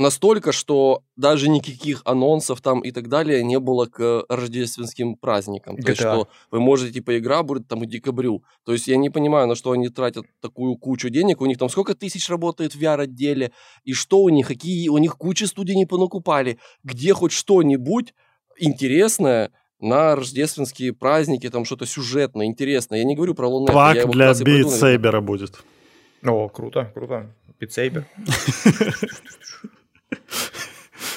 настолько, что даже никаких анонсов там и так далее не было к рождественским праздникам. То есть, GTA. что вы можете, типа, игра будет там к декабрю. То есть я не понимаю, на что они тратят такую кучу денег. У них там сколько тысяч работает в VR-отделе, и что у них, какие у них куча студий не понакупали. Где хоть что-нибудь интересное на рождественские праздники, там что-то сюжетное, интересное. Я не говорю про Лунет. Пак как для. Saber будет. О, круто, круто. Битсейбер.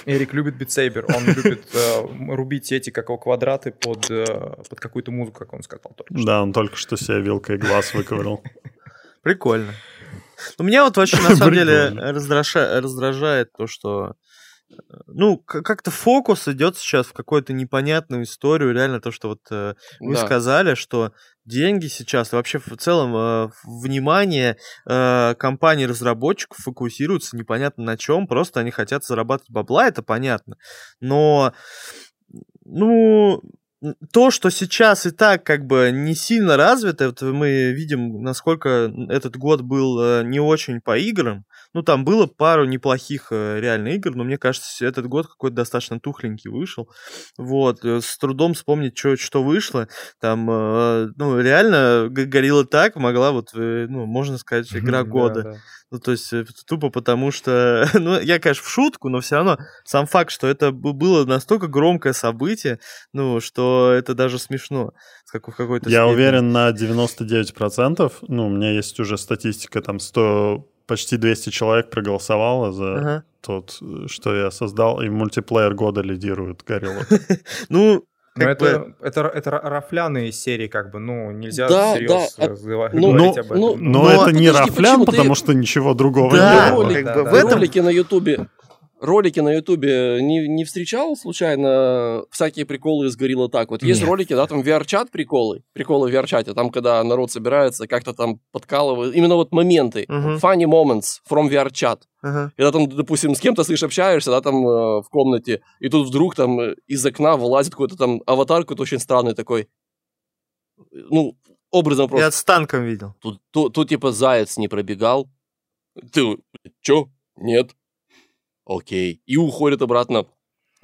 Эрик любит битсейбер. Он любит э, рубить эти как его квадраты под, э, под какую-то музыку, как он сказал только что. Да, он только что себе вилкой глаз выковырял. Прикольно. Ну, меня вот вообще на самом деле раздражает то, что ну, как-то фокус идет сейчас в какую-то непонятную историю. Реально то, что вот э, вы Да. сказали, что деньги сейчас, вообще в целом э, внимание э, компаний-разработчиков фокусируется непонятно на чем. Просто они хотят зарабатывать бабла, это понятно. Но, ну, то, что сейчас и так как бы не сильно развито, вот мы видим, насколько этот год был э, не очень по играм. Ну, там было пару неплохих э, реально игр, но мне кажется, этот год какой-то достаточно тухленький вышел. Вот, э, с трудом вспомнить, чё- что вышло. Там, э, ну, реально, Г- Горилла так могла, вот, ну, можно сказать, игра Да, года. да. Ну, то есть, тупо потому что, ну, я, конечно, в шутку, но все равно сам факт, что это было настолько громкое событие, ну, что это даже смешно как- в какой-то Я степени. уверен на 99%. Ну, у меня есть уже статистика, там 100, почти 200 человек проголосовало за Ага. тот, что я создал, и мультиплеер года лидирует Горилла. Ну, Но бы- это, это, это ра- рафляные серии, как бы, ну, нельзя Да, всерьез да, разгова- ну, говорить ну, об этом. ну, Но, Но это не рафлян, ты- потому что ничего другого Да, не было. Да, бы да, в этом... Ролики на Ютубе. Ролики на Ютубе не, не встречал случайно всякие приколы из Горилла так? Вот есть Нет. ролики, да, там VR-чат приколы, приколы в VR-чате, там, когда народ собирается, как-то там подкалывают, именно вот моменты, Мгм. funny moments from VR-чат. Ага. Когда там, допустим, с кем-то, слышь, общаешься, да, там э, в комнате, и тут вдруг там из окна вылазит какой-то там аватар какой-то очень странный такой, ну, образом просто. Я с танком видел. Тут, тут, тут, типа заяц не пробегал. Ты чё? Нет. Окей. И уходит обратно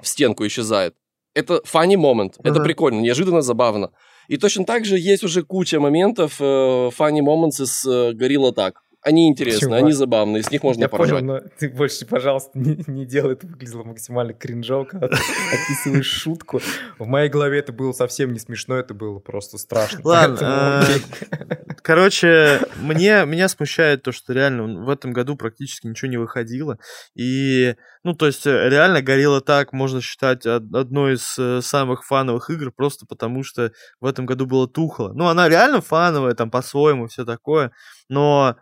в стенку, исчезает. Это funny момент. Это Ага. прикольно, неожиданно, забавно. И точно так же есть уже куча моментов э, funny moments из э, Gorilla Tag. Они интересны, Чувак. они забавные, с них можно Я поржать. понял, но ты больше, пожалуйста, не, не делай, это выглядело максимально кринжово, когда ты описываешь шутку. В моей голове это было совсем не смешно, это было просто страшно. Ладно, окей. Короче, мне, меня смущает то, что реально в этом году практически ничего не выходило. И, ну, то есть, э, реально Горилла так можно считать од- одной из э, самых фановых игр, просто потому что в этом году было тухло. Ну, она реально фановая, там, по-своему, все такое, но...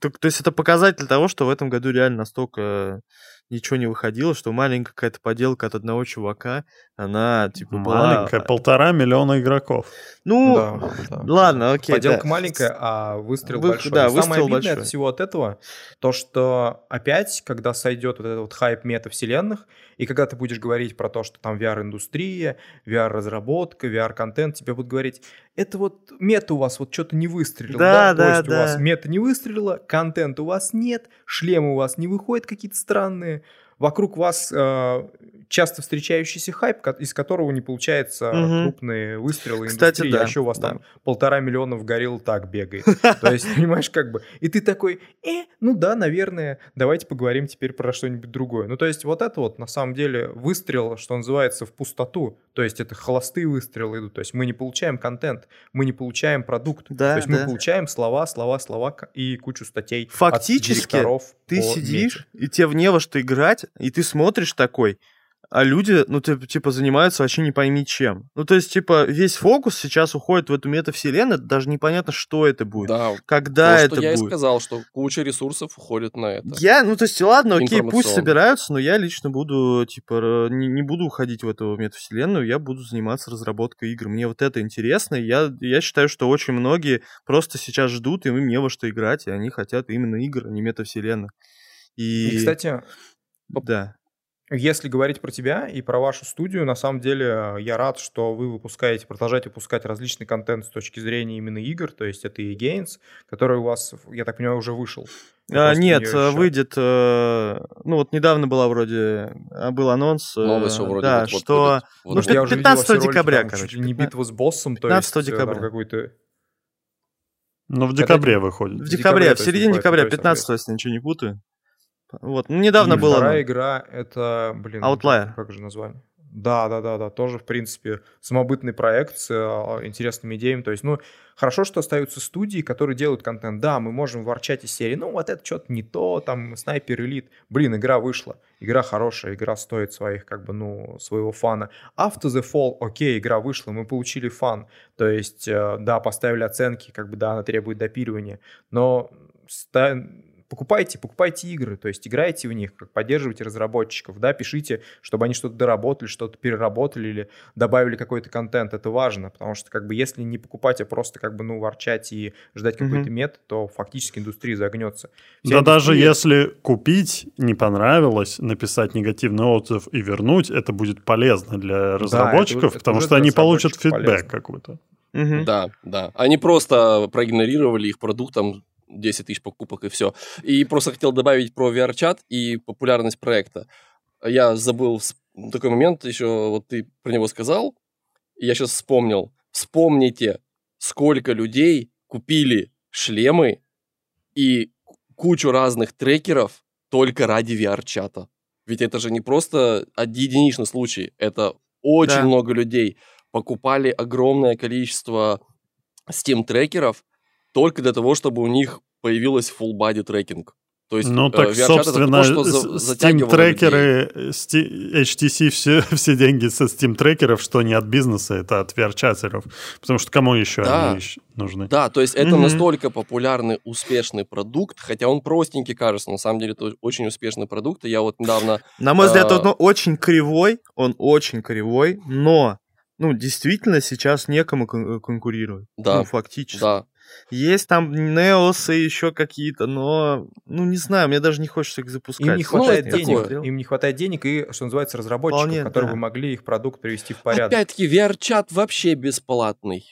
То, то есть это показатель того, что в этом году реально настолько ничего не выходило, что маленькая какая-то поделка от одного чувака, она, типа, была... Маленькая, полтора миллиона игроков. Ну, Да, да. ладно, окей, Поделка да. маленькая, а выстрел Вы- большой. да, И Самое выстрел обидное большой. от всего от этого, то, что опять, когда сойдет вот этот вот хайп метавселенных, и когда ты будешь говорить про то, что там VR-индустрия, VR-разработка, VR-контент, тебе будут говорить, это вот мета у вас вот что-то не выстрелил, Да, да? То да, есть у вас да. мета не выстрелила, контент у вас нет, шлемы у вас не выходят какие-то странные, вокруг вас э, часто встречающийся хайп, из которого не получается Мгм. крупные выстрелы Кстати, индустрии, да, а еще у вас да. там полтора миллиона в горилл так бегает. То есть, понимаешь, как бы, и ты такой, э, ну да, наверное, давайте поговорим теперь про что-нибудь другое. Ну, то есть, вот это вот, на самом деле, выстрел, что называется, в пустоту. То есть, это холостые выстрелы идут. То есть, мы не получаем контент, мы не получаем продукт. Да, То есть, мы да. получаем слова, слова, слова и кучу статей от Фактически, директоров Ты сидишь, мете. и тебе в не во что играть, и ты смотришь такой, а люди, ну, типа, типа, занимаются вообще не пойми чем. Ну, то есть, типа, весь фокус сейчас уходит в эту метавселенную, даже непонятно, что это будет, Да, когда то, это что я и будет. сказал, что куча ресурсов уходит на это. Я, ну, то есть, ладно, окей, пусть собираются, но я лично буду, типа, не, не буду уходить в эту метавселенную, я буду заниматься разработкой игр. Мне вот это интересно, и я, я считаю, что очень многие просто сейчас ждут, и им не во что играть, и они хотят именно игр, а не метавселенных. И, И, кстати, да. Если говорить про тебя и про вашу студию, на самом деле э, я рад, что вы выпускаете, продолжаете выпускать различный контент с точки зрения именно игр, то есть это и Gains, который у вас, я так понимаю, уже вышел. Вы А, нет, выйдет, э, ну вот недавно была вроде, а, был анонс, э, Новость что вроде да, вот-вот что ну, уже видел 15 все ролики, декабря, там короче, чуть не 15 битва с боссом, то 15 есть э, там декабря. какой-то... Но в декабре это- выходит. в декабре, в то середине декабря, то есть 15 если ничего не путаю. Вот, ну, недавно и было. вторая оно. игра это, блин, Outlier. как же название? Да, да, да, да, тоже, в принципе, самобытный проект с э, интересными идеями. То есть, ну, хорошо, что остаются студии, которые делают контент. Да, мы можем ворчать из серии, ну, вот это что-то не то, там, снайпер элит. Блин, игра вышла, игра хорошая, игра стоит своих, как бы, ну, своего фана. After the Fall, окей, игра вышла, мы получили фан. То есть, э, да, поставили оценки, как бы, да, она требует допиливания, но ста- покупайте, покупайте игры, то есть играйте в них, как поддерживайте разработчиков, да, пишите, чтобы они что-то доработали, что-то переработали или добавили какой-то контент, это важно, потому что как бы если не покупать, а просто как бы ну ворчать и ждать какой-то мет, то фактически индустрия загнется. Да Вся даже индустрия- если купить не понравилось, написать негативный отзыв и вернуть, это будет полезно для разработчиков, это потому уже что они получат фидбэк полезно. какой-то. Мгм. Да, да. Они просто проигнорировали их продукт, там 10 тысяч покупок и все. И просто хотел добавить про VR-чат и популярность проекта. Я забыл такой момент, еще вот ты про него сказал, и я сейчас вспомнил. Вспомните, сколько людей купили шлемы и кучу разных трекеров только ради VR-чата. Ведь это же не просто единичный случай, это очень Да. много людей покупали огромное количество Steam-трекеров только для того, чтобы у них появилось full body трекинг. То есть, Ну э, так, это собственно, то, что Steam-трекеры, э, HTC все, все деньги со Steam-трекеров, что не от бизнеса, это от VR-чатеров. Потому что кому еще Да. они ещё нужны? Да, то есть это Мгм. настолько популярный, успешный продукт, хотя он простенький кажется, на самом деле это очень успешный продукт. И я вот недавно... На мой взгляд, А. он очень кривой, он очень кривой, но, ну, действительно, сейчас некому кон- конкурировать. Да, Ну, фактически. Да, Есть там Неосы и еще какие-то, но, ну, не знаю, мне даже не хочется их запускать. Им не хватает денег, смотрел. им не хватает денег и, что называется, разработчиков, Вполне, которые да. бы могли их продукт привести в порядок. опять-таки VR-чат вообще бесплатный.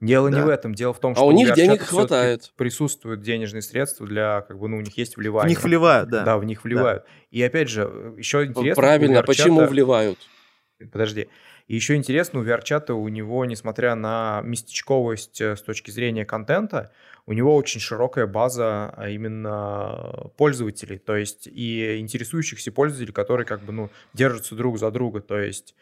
Дело не Да. в этом, дело в том, А что у них VR-чата денег хватает. Присутствуют денежные средства для, как бы, ну, у них есть В вливание. них вливают, да. Да, в них вливают. И опять же, еще интересно... Правильно, у почему вливают? Подожди. И еще интересно, у VR-чата у него, несмотря на местечковость э, с точки зрения контента, у него очень широкая база а именно пользователей, то есть и интересующихся пользователей, которые как бы, ну, держатся друг за друга, то есть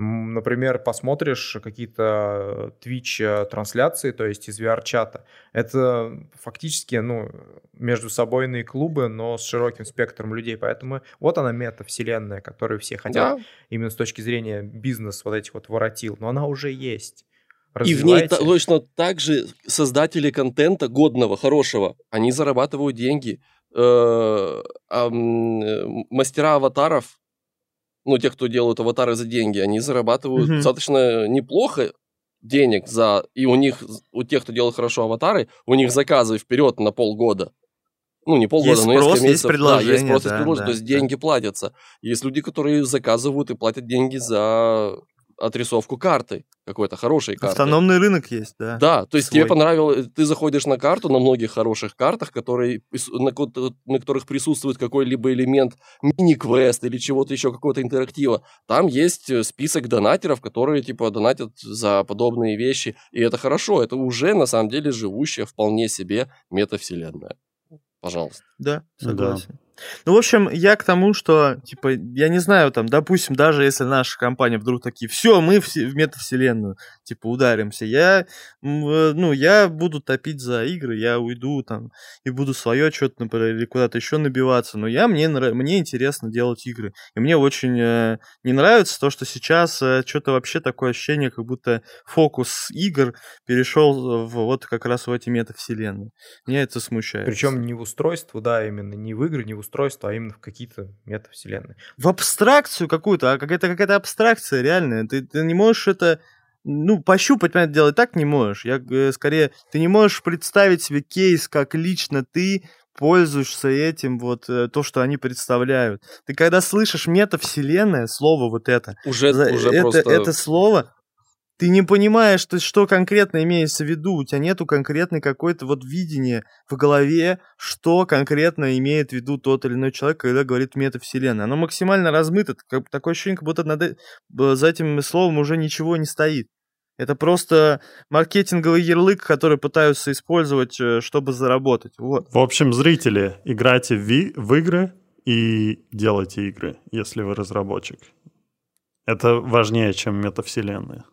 Например, посмотришь какие-то Twitch трансляции, то есть из VR-чата. Это фактически, ну, между собойные клубы, но с широким спектром людей. Поэтому вот она мета-вселенная, которую все хотят Да, именно с точки зрения бизнес вот этих вот воротил, но она уже есть. И в ней точно так же создатели контента годного, хорошего, они зарабатывают деньги. э, э, мастера аватаров, ну, те, кто делают аватары за деньги, они зарабатывают Мгм. достаточно неплохо денег за... И у них, у тех, кто делает хорошо аватары, у них заказы вперед на полгода. Ну, не полгода, Есть но несколько спрос, есть месяцев. да, есть предложение, спрос, есть да, предложение, да, то есть да. деньги платятся. Есть люди, которые заказывают и платят деньги за отрисовку карты, какой-то хорошей карты. Автономный рынок есть, да. Да, то есть Свой. тебе понравилось, ты заходишь на карту, на многих хороших картах, которые, на, на которых присутствует какой-либо элемент мини-квест или чего-то еще, какого-то интерактива. Там есть э, список донатеров, которые, типа, донатят за подобные вещи, и это хорошо, это уже, на самом деле, живущая вполне себе метавселенная. Пожалуйста. Да, Да. Ну, в общем, я к тому, что, типа, я не знаю, там, допустим, даже если наша компания вдруг такие, все, мы в, в метавселенную, типа, ударимся, я, э, ну, я буду топить за игры, я уйду там и буду свое что-то, например, или куда-то еще набиваться, но я, мне, мне интересно делать игры. И мне очень э, не нравится то, что сейчас что-то вообще такое ощущение, как будто фокус игр перешел в, вот как раз в эти метавселенные. Меня это смущает. Причем не в устройство, да, именно не в игры, не в устройство, а именно в какие-то метавселенные. в абстракцию какую-то, а какая-то какая-то абстракция реальная. Ты, ты не можешь это, ну, пощупать, понятное дело, и так не можешь. Я э, скорее, ты не можешь представить себе кейс, как лично ты пользуешься этим, вот э, то, что они представляют. Ты когда слышишь метавселенная, слово вот это, Уже, за- уже это, просто... это слово, ты не понимаешь, ты, что конкретно имеется в виду. У тебя нету конкретной какой-то вот видения в голове, что конкретно имеет в виду тот или иной человек, когда говорит метавселенная. Оно максимально размыто. Как, такое ощущение, как будто над, за этим словом уже ничего не стоит. Это просто маркетинговый ярлык, который пытаются использовать, э, чтобы заработать. Вот. В общем, зрители, играйте в, в игры и делайте игры, если вы разработчик. Это важнее, чем метавселенная.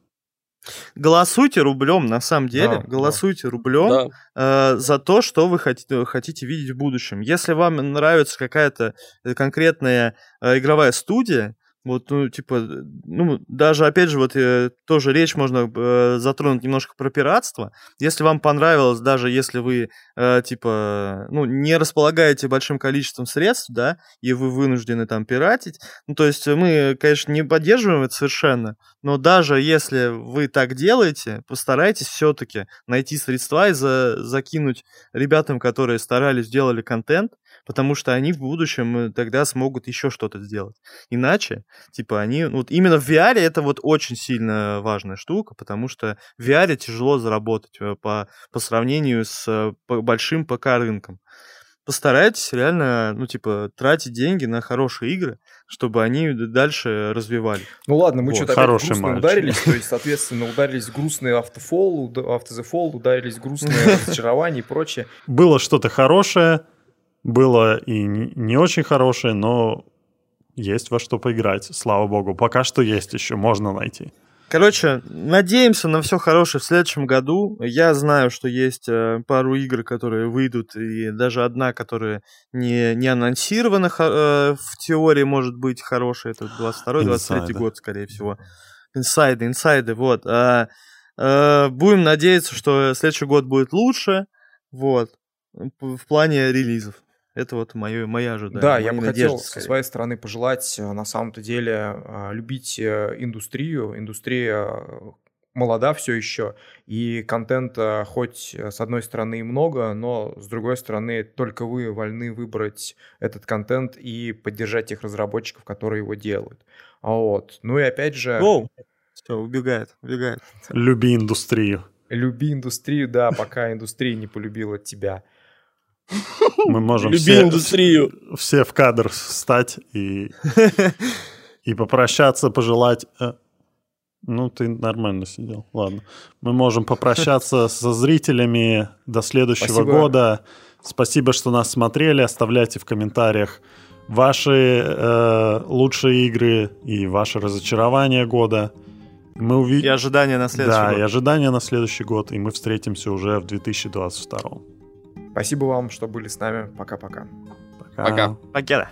Голосуйте рублем, на самом деле. Да, да. голосуйте рублем. Да. э, за то, что вы хотите, хотите видеть в будущем. Если вам нравится какая-то э, конкретная э, игровая студия, вот, ну, типа, э, ну, даже, опять же, вот э, тоже речь можно э, затронуть немножко про пиратство. Если вам понравилось, даже если вы, э, типа, ну, не располагаете большим количеством средств, да, и вы вынуждены там пиратить, ну, то есть мы, конечно, не поддерживаем это совершенно, но даже если вы так делаете, постарайтесь все-таки найти средства и за- закинуть ребятам, которые старались, делали контент, потому что они в будущем э, тогда смогут еще что-то сделать. Иначе, типа, они... ну, Вот именно в VR это вот очень сильно важная штука, потому что в VR тяжело заработать э, по, по сравнению с большим ПК-рынком. Постарайтесь реально, ну, типа, тратить деньги на хорошие игры, чтобы они дальше развивали. Ну ладно, мы Вот, что-то опять хороший грустно мальчик. ударились, то есть, соответственно, ударились в грустный автофол, автозефол, ударились в грустное разочарование и прочее. Было что-то хорошее, было и не очень хорошее, но есть во что поиграть, слава богу. Пока что есть еще, можно найти. Короче, надеемся на все хорошее в следующем году. Я знаю, что есть э, пару игр, которые выйдут, и даже одна, которая не, не анонсирована э, в теории, может быть хорошая. Это 22-23 Инсайды. год, скорее всего. Инсайды, инсайды, вот. А, э, будем надеяться, что следующий год будет лучше, вот, в плане релизов. Это вот мое, моя ожидание. Да, я мои бы хотел надежды, со скорее. своей стороны пожелать э, на самом-то деле э, любить э, индустрию. Индустрия э, молода все еще, и контента хоть с одной стороны и много, но с другой стороны только вы вольны выбрать этот контент и поддержать тех разработчиков, которые его делают. А Вот. Ну и опять же, Воу. Все, убегает, убегает. Люби индустрию. люби индустрию, да, пока индустрия не полюбила тебя. Мы можем Люби все, индустрию. все в кадр встать и, и попрощаться, пожелать... э, Ну, ты нормально сидел. Ладно. Мы можем попрощаться со зрителями до следующего Спасибо. года. Спасибо, что нас смотрели. Оставляйте в комментариях ваши э, лучшие игры и ваши разочарования года. Мы И увидим... ожидания на следующий Да, год. и ожидания на следующий год. И мы встретимся уже в 2022. Спасибо вам, что были с нами. Пока-пока. Пока. Покеда.